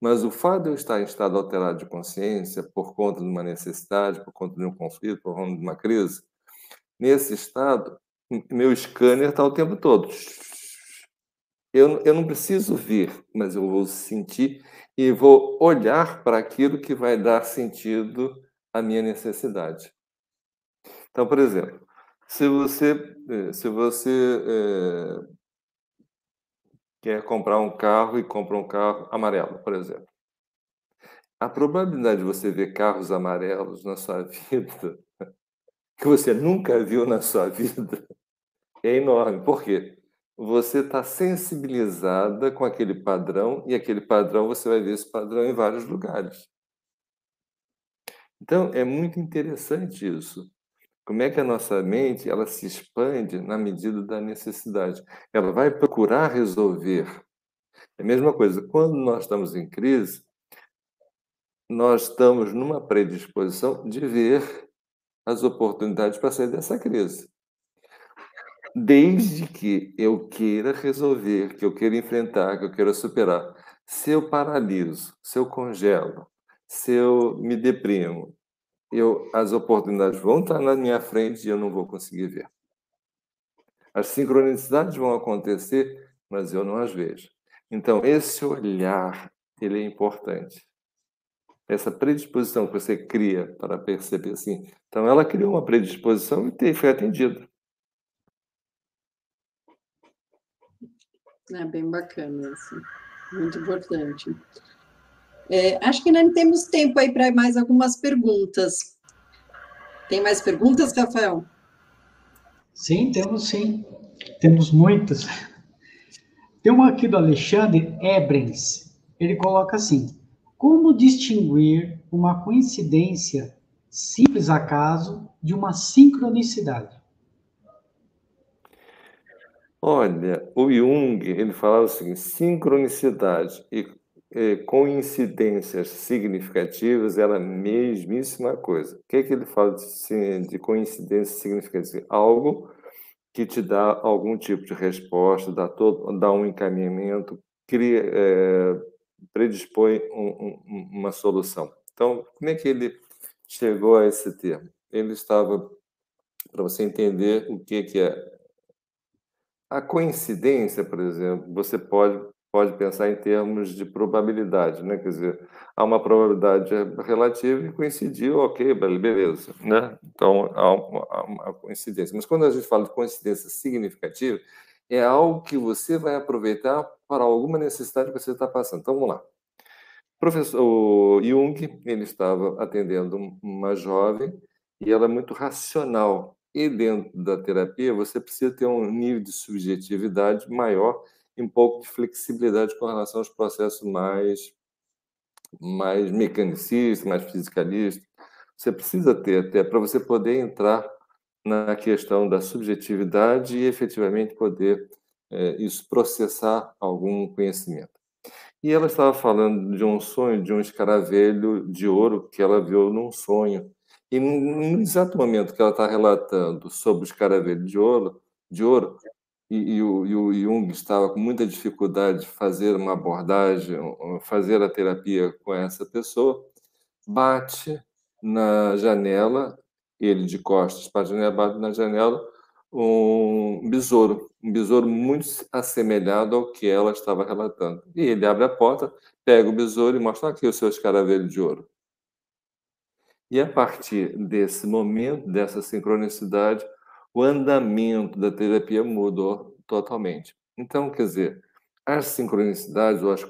Mas o fato de eu estar em estado alterado de consciência por conta de uma necessidade, por conta de um conflito, por conta de uma crise, nesse estado, meu scanner está o tempo todo. Eu, eu não preciso ver, mas eu vou sentir e vou olhar para aquilo que vai dar sentido à minha necessidade. Então, por exemplo, se você, eh, se você é, quer comprar um carro e compra um carro amarelo, por exemplo. A probabilidade de você ver carros amarelos na sua vida, que você nunca viu na sua vida, é enorme. Por quê? Você está sensibilizada com aquele padrão e aquele padrão você vai ver esse padrão em vários lugares. Então é muito interessante isso. Como é que a nossa mente ela se expande na medida da necessidade? Ela vai procurar resolver. É a mesma coisa, quando nós estamos em crise, nós estamos numa predisposição de ver as oportunidades para sair dessa crise. Desde que eu queira resolver, que eu queira enfrentar, que eu queira superar. Se eu paraliso, se eu congelo, se eu me deprimo, eu, as oportunidades vão estar na minha frente e eu não vou conseguir ver. As sincronicidades vão acontecer, mas eu não as vejo. Então, esse olhar, ele é importante. Essa predisposição que você cria para perceber assim. Então, ela criou uma predisposição e foi atendida. É bem bacana isso. Muito importante. É, acho que ainda temos tempo aí para mais algumas perguntas. Tem mais perguntas, Rafael? Sim, temos sim. Temos muitas. Tem uma aqui do Alexandre Ebrens. Ele coloca assim: Como distinguir uma coincidência simples acaso de uma sincronicidade? Olha, o Jung, ele falava o seguinte, sincronicidade e coincidências significativas era a mesmíssima coisa. O que, é que ele fala de, de coincidência significativa? Algo que te dá algum tipo de resposta, dá, todo, dá um encaminhamento, cria, é, predispõe um, um, uma solução. Então, como é que ele chegou a esse termo? Ele estava, para você entender o que, que é. A coincidência, por exemplo, você pode pode pensar em termos de probabilidade, né? Quer dizer, há uma probabilidade relativa e coincidiu, ok, beleza, né? Então há uma, coincidência. Mas quando a gente fala de coincidência significativa, é algo que você vai aproveitar para alguma necessidade que você está passando. Então vamos lá. Professor Jung, ele estava atendendo uma jovem e ela é muito racional. E dentro da terapia, você precisa ter um nível de subjetividade maior e um pouco de flexibilidade com relação aos processos mais, mais mecanicistas, mais fisicalistas. Você precisa ter até para você poder entrar na questão da subjetividade e efetivamente poder é, isso processar algum conhecimento. E ela estava falando de um sonho de um escaravelho de ouro que ela viu num sonho. E no exato momento que ela está relatando sobre o escaravelho de ouro, de ouro e, e, o, e o Jung estava com muita dificuldade de fazer uma abordagem, fazer a terapia com essa pessoa, bate na janela, ele de costas para a janela, bate na janela um besouro, um besouro muito assemelhado ao que ela estava relatando. E ele abre a porta, pega o besouro e mostra aqui o seu escaravelho de ouro. E a partir desse momento, dessa sincronicidade, o andamento da terapia mudou totalmente. Então, quer dizer, as sincronicidades ou as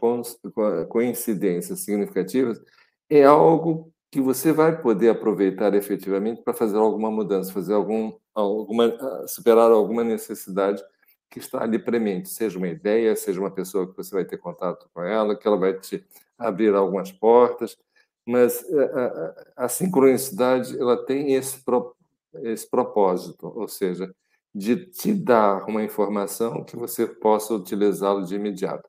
coincidências significativas é algo que você vai poder aproveitar efetivamente para fazer alguma mudança, fazer algum, alguma, superar alguma necessidade que está ali premente, seja uma ideia, seja uma pessoa que você vai ter contato com ela, que ela vai te abrir algumas portas, mas a, ah, a, ah, a sincronicidade ela tem esse esse propósito, ou seja, de te dar uma informação que você possa utilizá-lo de imediato.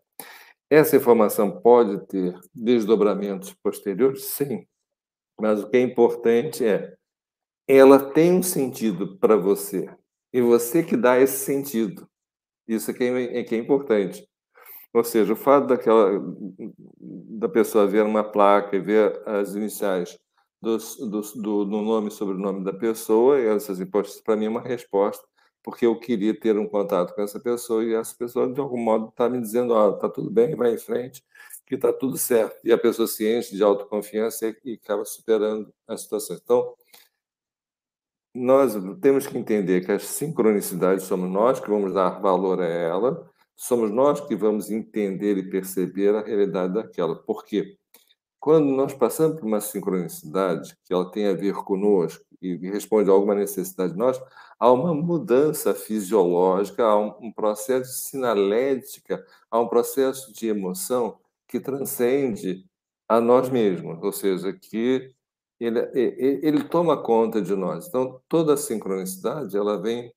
Essa informação pode ter desdobramentos posteriores? Sim. Mas o que é importante é ela tem um sentido para você e você que dá esse sentido. Isso é que é, é que é importante. Ou seja, o fato daquela da pessoa ver uma placa e ver as iniciais do, do, do, do nome e sobrenome da pessoa, e essas hipóteses, para mim, é uma resposta, porque eu queria ter um contato com essa pessoa e essa pessoa, de algum modo, está me dizendo: ah, está tudo bem, vai em frente, que está tudo certo. E a pessoa se enche de autoconfiança e, e acaba superando a situação. Então, nós temos que entender que as sincronicidades somos nós que vamos dar valor a ela, somos nós que vamos entender e perceber a realidade daquela. Por quê? Quando nós passamos por uma sincronicidade que ela tem a ver conosco e responde a alguma necessidade de nós, há uma mudança fisiológica, há um processo de sinalética, há um processo de emoção que transcende a nós mesmos, ou seja, que ele, ele toma conta de nós. Então, toda a sincronicidade ela vem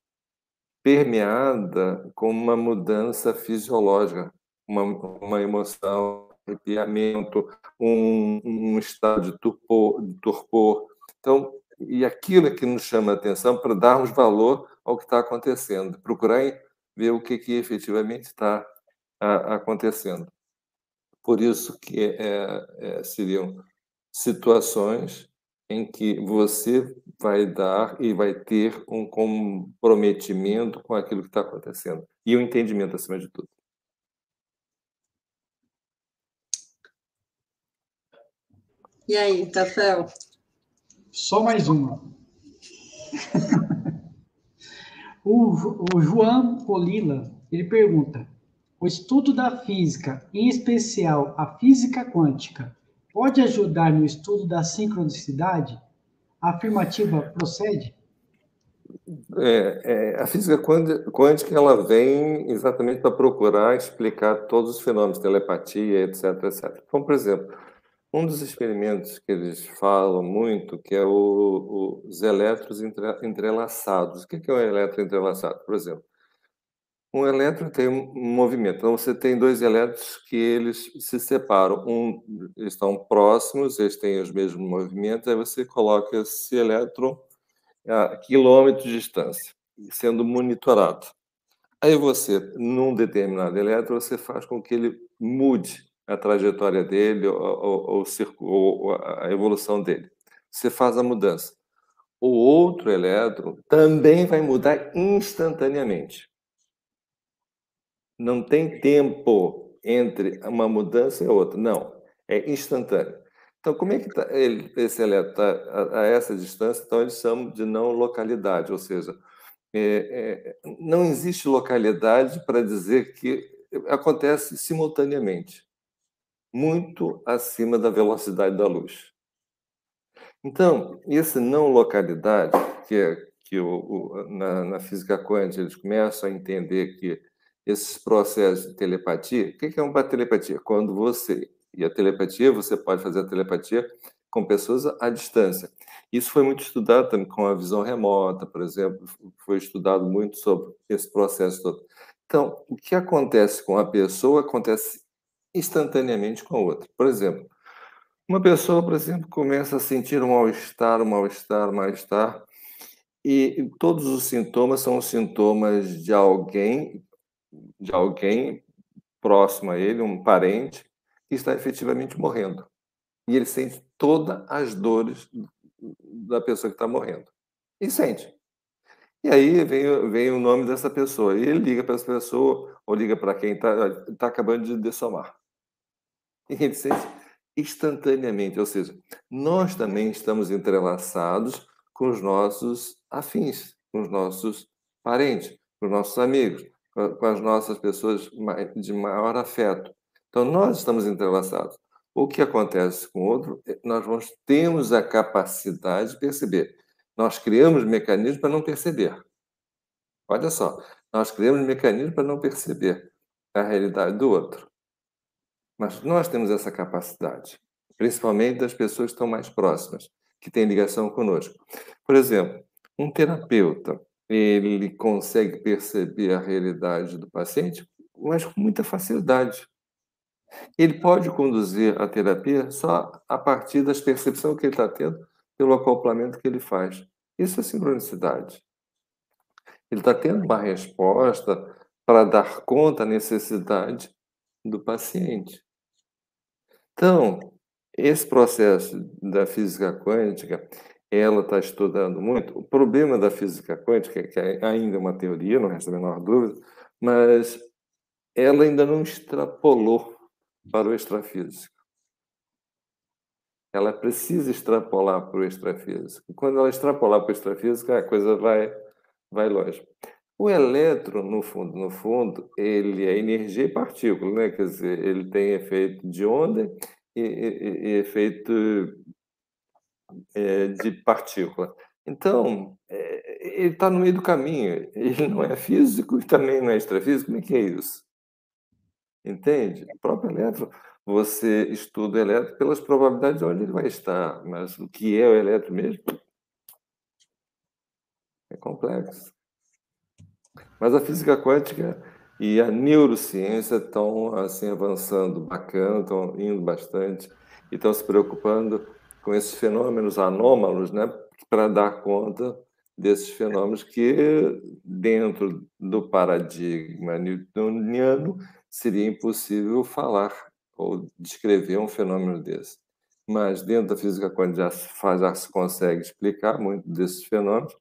permeada com uma mudança fisiológica, uma, uma emoção, arrepiamento, um, um estado de torpor, de torpor. Então, e aquilo é que nos chama a atenção para darmos valor ao que está acontecendo, procurar ver o que, que efetivamente está acontecendo. Por isso que é, é, seriam situações em que você vai dar e vai ter um comprometimento com aquilo que está acontecendo e o um entendimento acima de tudo. E aí, Tafel? Só mais uma. o, o João Polila, ele pergunta: o estudo da física, em especial a física quântica, pode ajudar no estudo da sincronicidade? A afirmativa procede? É, é, a física quântica ela vem exatamente para procurar explicar todos os fenômenos, telepatia, etc, etc. Como, por exemplo, um dos experimentos que eles falam muito, que é o, os elétrons entrelaçados. O que é um elétron entrelaçado? Por exemplo, um elétron tem um movimento. Então, você tem dois elétrons que eles se separam. Um, eles estão próximos, eles têm os mesmos movimentos, aí você coloca esse elétron a quilômetros de distância, sendo monitorado. Aí você, num determinado elétron, você faz com que ele mude a trajetória dele ou, ou, a evolução dele. Você faz a mudança. O outro elétron também vai mudar instantaneamente. Não tem tempo entre uma mudança e outra. Não, é instantâneo. Então, como é que tá ele, esse elétron está a, a, essa distância? Então, eles chamam de não localidade, ou seja, é, é, não existe localidade para dizer que acontece simultaneamente muito acima da velocidade da luz. Então, esse não localidade, que é que o, o, na, na, física quântica eles começam a entender que esses processos de telepatia, o que é uma telepatia? Quando você, e a telepatia, você pode fazer a telepatia com pessoas à distância. Isso foi muito estudado também com a visão remota, por exemplo, foi estudado muito sobre esse processo todo. Então, o que acontece com a pessoa acontece instantaneamente com a outra. Por exemplo, uma pessoa, por exemplo, começa a sentir um mal-estar, um mal-estar, um mal-estar, e todos os sintomas são os sintomas de alguém, de alguém próximo a ele, um parente, que está efetivamente morrendo. E ele sente todas as dores da pessoa que está morrendo. E sente. E aí vem, vem o nome dessa pessoa. E ele liga para essa pessoa, ou liga para quem está tá acabando de dessomar sente instantaneamente, ou seja, nós também estamos entrelaçados com os nossos afins, com os nossos parentes, com os nossos amigos, com as nossas pessoas de maior afeto. Então, nós estamos entrelaçados. O que acontece com o outro, é, nós vamos, temos a capacidade de perceber. Nós criamos mecanismos para não perceber. Olha só, nós criamos mecanismos para não perceber a realidade do outro. Mas nós temos essa capacidade, principalmente das pessoas que estão mais próximas, que têm ligação conosco. Por exemplo, um terapeuta, ele consegue perceber a realidade do paciente, mas com muita facilidade. Ele pode conduzir a terapia só a partir das percepções que ele está tendo pelo acoplamento que ele faz. Isso é sincronicidade. Ele está tendo uma resposta para dar conta da necessidade do paciente. Então, esse processo da física quântica, ela está estudando muito. O problema da física quântica, que é ainda uma teoria, não resta a menor dúvida, mas ela ainda não extrapolou para o extrafísico. Ela precisa extrapolar para o extrafísico. Quando ela extrapolar para o extrafísico, a coisa vai, vai longe. O elétron, no fundo, no fundo, ele é energia e partícula, né? Quer dizer, ele tem efeito de onda e, e, e efeito é, de partícula. Então, é, ele está no meio do caminho. Ele não é físico e também não é extrafísico. Como é que é isso? Entende? O próprio elétron, você estuda o elétron pelas probabilidades de onde ele vai estar, mas o que é o elétron mesmo é complexo. Mas a física quântica e a neurociência estão assim avançando bacana, estão indo bastante e estão se preocupando com esses fenômenos anômalos, né, para dar conta desses fenômenos que dentro do paradigma newtoniano seria impossível falar ou descrever um fenômeno desse. Mas dentro da física quântica já se, já se consegue explicar muito desses fenômenos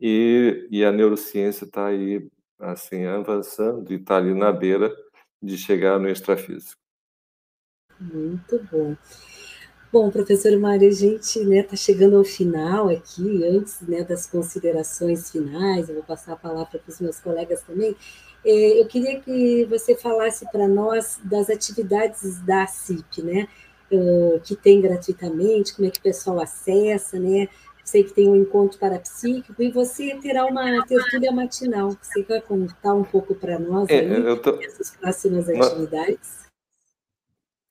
e, e a neurociência está aí assim avançando e está ali na beira de chegar no extrafísico. Muito bom. Bom, professor Mário, a gente está né, tá chegando ao final aqui, antes né, das considerações finais, eu vou passar a palavra para os meus colegas também. É, eu queria que você falasse para nós das atividades da CIP, né? Uh, que tem gratuitamente, como é que o pessoal acessa, né? Sei que tem um encontro parapsíquico, e você terá uma tertúlia matinal. Você quer contar um pouco para nós é, aí, tô... essas próximas atividades?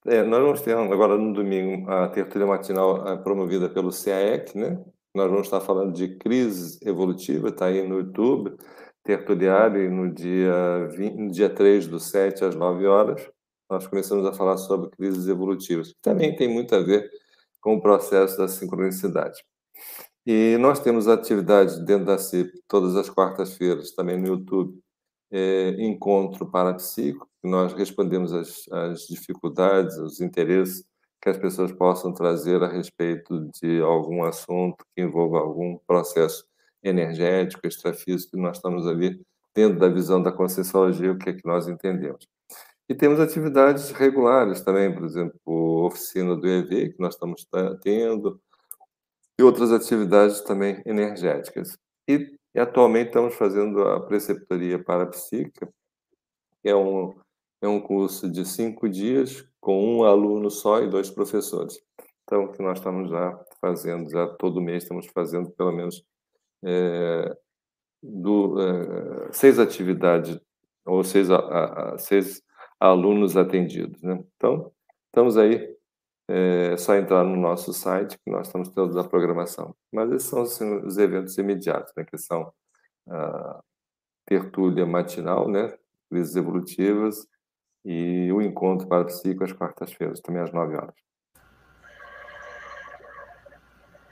É, nós vamos ter agora no domingo a tertúlia matinal eh, promovida pelo CAEC, né? Nós vamos estar falando de crise evolutiva, está aí no YouTube, tertuliário, no dia, 20, no dia 3 do 7 às 9 horas, nós começamos a falar sobre crises evolutivas. Também tem muito a ver com o processo da sincronicidade. E nós temos atividades dentro da CIP todas as quartas-feiras, também no YouTube, é, Encontro Parapsíquico, que nós respondemos as, as dificuldades, os interesses que as pessoas possam trazer a respeito de algum assunto que envolva algum processo energético, extrafísico, nós estamos ali dentro da visão da Conscienciologia, o que é que nós entendemos. E temos atividades regulares também, por exemplo, oficina do EV, que nós estamos tendo, e outras atividades também energéticas. E, e atualmente estamos fazendo a preceptoria parapsíquica, que é um, é um curso de cinco dias com um aluno só e dois professores. Então, que nós estamos já fazendo, já todo mês estamos fazendo pelo menos é, do, é, seis atividades ou seis, a, a, seis alunos atendidos. Né? Então, estamos aí é só entrar no nosso site que nós estamos todos a programação. Mas esses são assim, os eventos imediatos, né, que são a tertúlia matinal, né, crises evolutivas, e o encontro para psico às quartas-feiras, também às nove horas.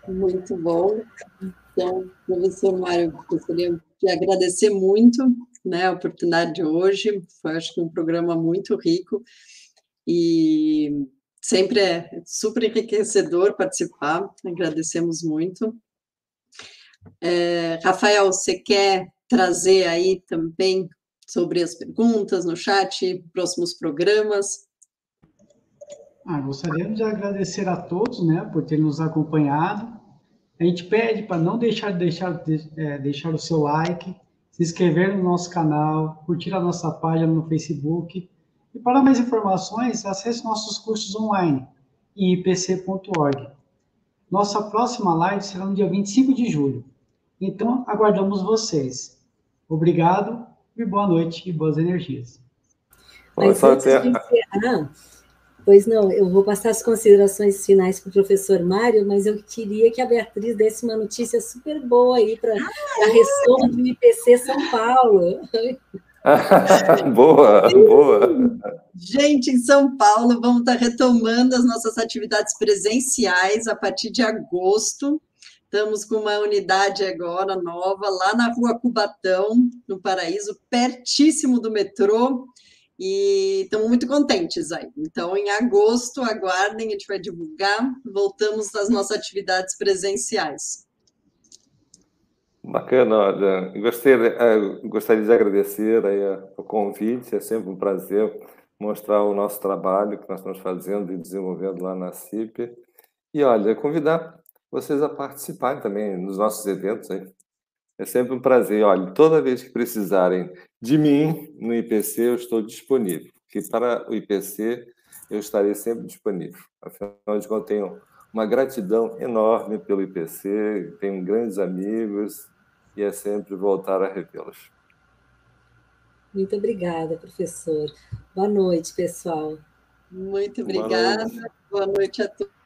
Muito bom. Então, professor Mário, gostaria de agradecer muito né, a oportunidade de hoje. Foi, acho que, um programa muito rico. E Sempre é super enriquecedor participar, agradecemos muito. É, Rafael, você quer trazer aí também sobre as perguntas no chat, próximos programas? Ah, gostaríamos de agradecer a todos, né, por terem nos acompanhado. A gente pede para não deixar de deixar, de, é, deixar o seu like, se inscrever no nosso canal, curtir a nossa página no Facebook e para mais informações, acesse nossos cursos online em ipc.org. Nossa próxima live será no dia 25 de julho. Então, aguardamos vocês. Obrigado e boa noite e boas energias. Mas antes de encerrar, pois não, eu vou passar as considerações finais para o professor Mário, mas eu queria que a Beatriz desse uma notícia super boa aí para ah, a ressoma do IPC São Paulo. boa, boa. Gente, em São Paulo, vamos estar retomando as nossas atividades presenciais a partir de agosto. Estamos com uma unidade agora nova, lá na rua Cubatão, no Paraíso, pertíssimo do metrô, e estamos muito contentes aí. Então, em agosto, aguardem, a gente vai divulgar, voltamos às nossas atividades presenciais. Bacana, olha, gostaria, eh, gostaria de agradecer aí o convite, é sempre um prazer mostrar o nosso trabalho que nós estamos fazendo e desenvolvendo lá na CIP. E, olha, convidar vocês a participarem também nos nossos eventos aí. É sempre um prazer. Olha, toda vez que precisarem de mim no IPC, eu estou disponível. Porque para o IPC, eu estarei sempre disponível. Afinal de contas, tenho uma gratidão enorme pelo IPC, tenho grandes amigos, e é sempre voltar a revê-los. Muito obrigada, professor. Boa noite, pessoal. Muito obrigada. Boa noite, Boa noite a todos.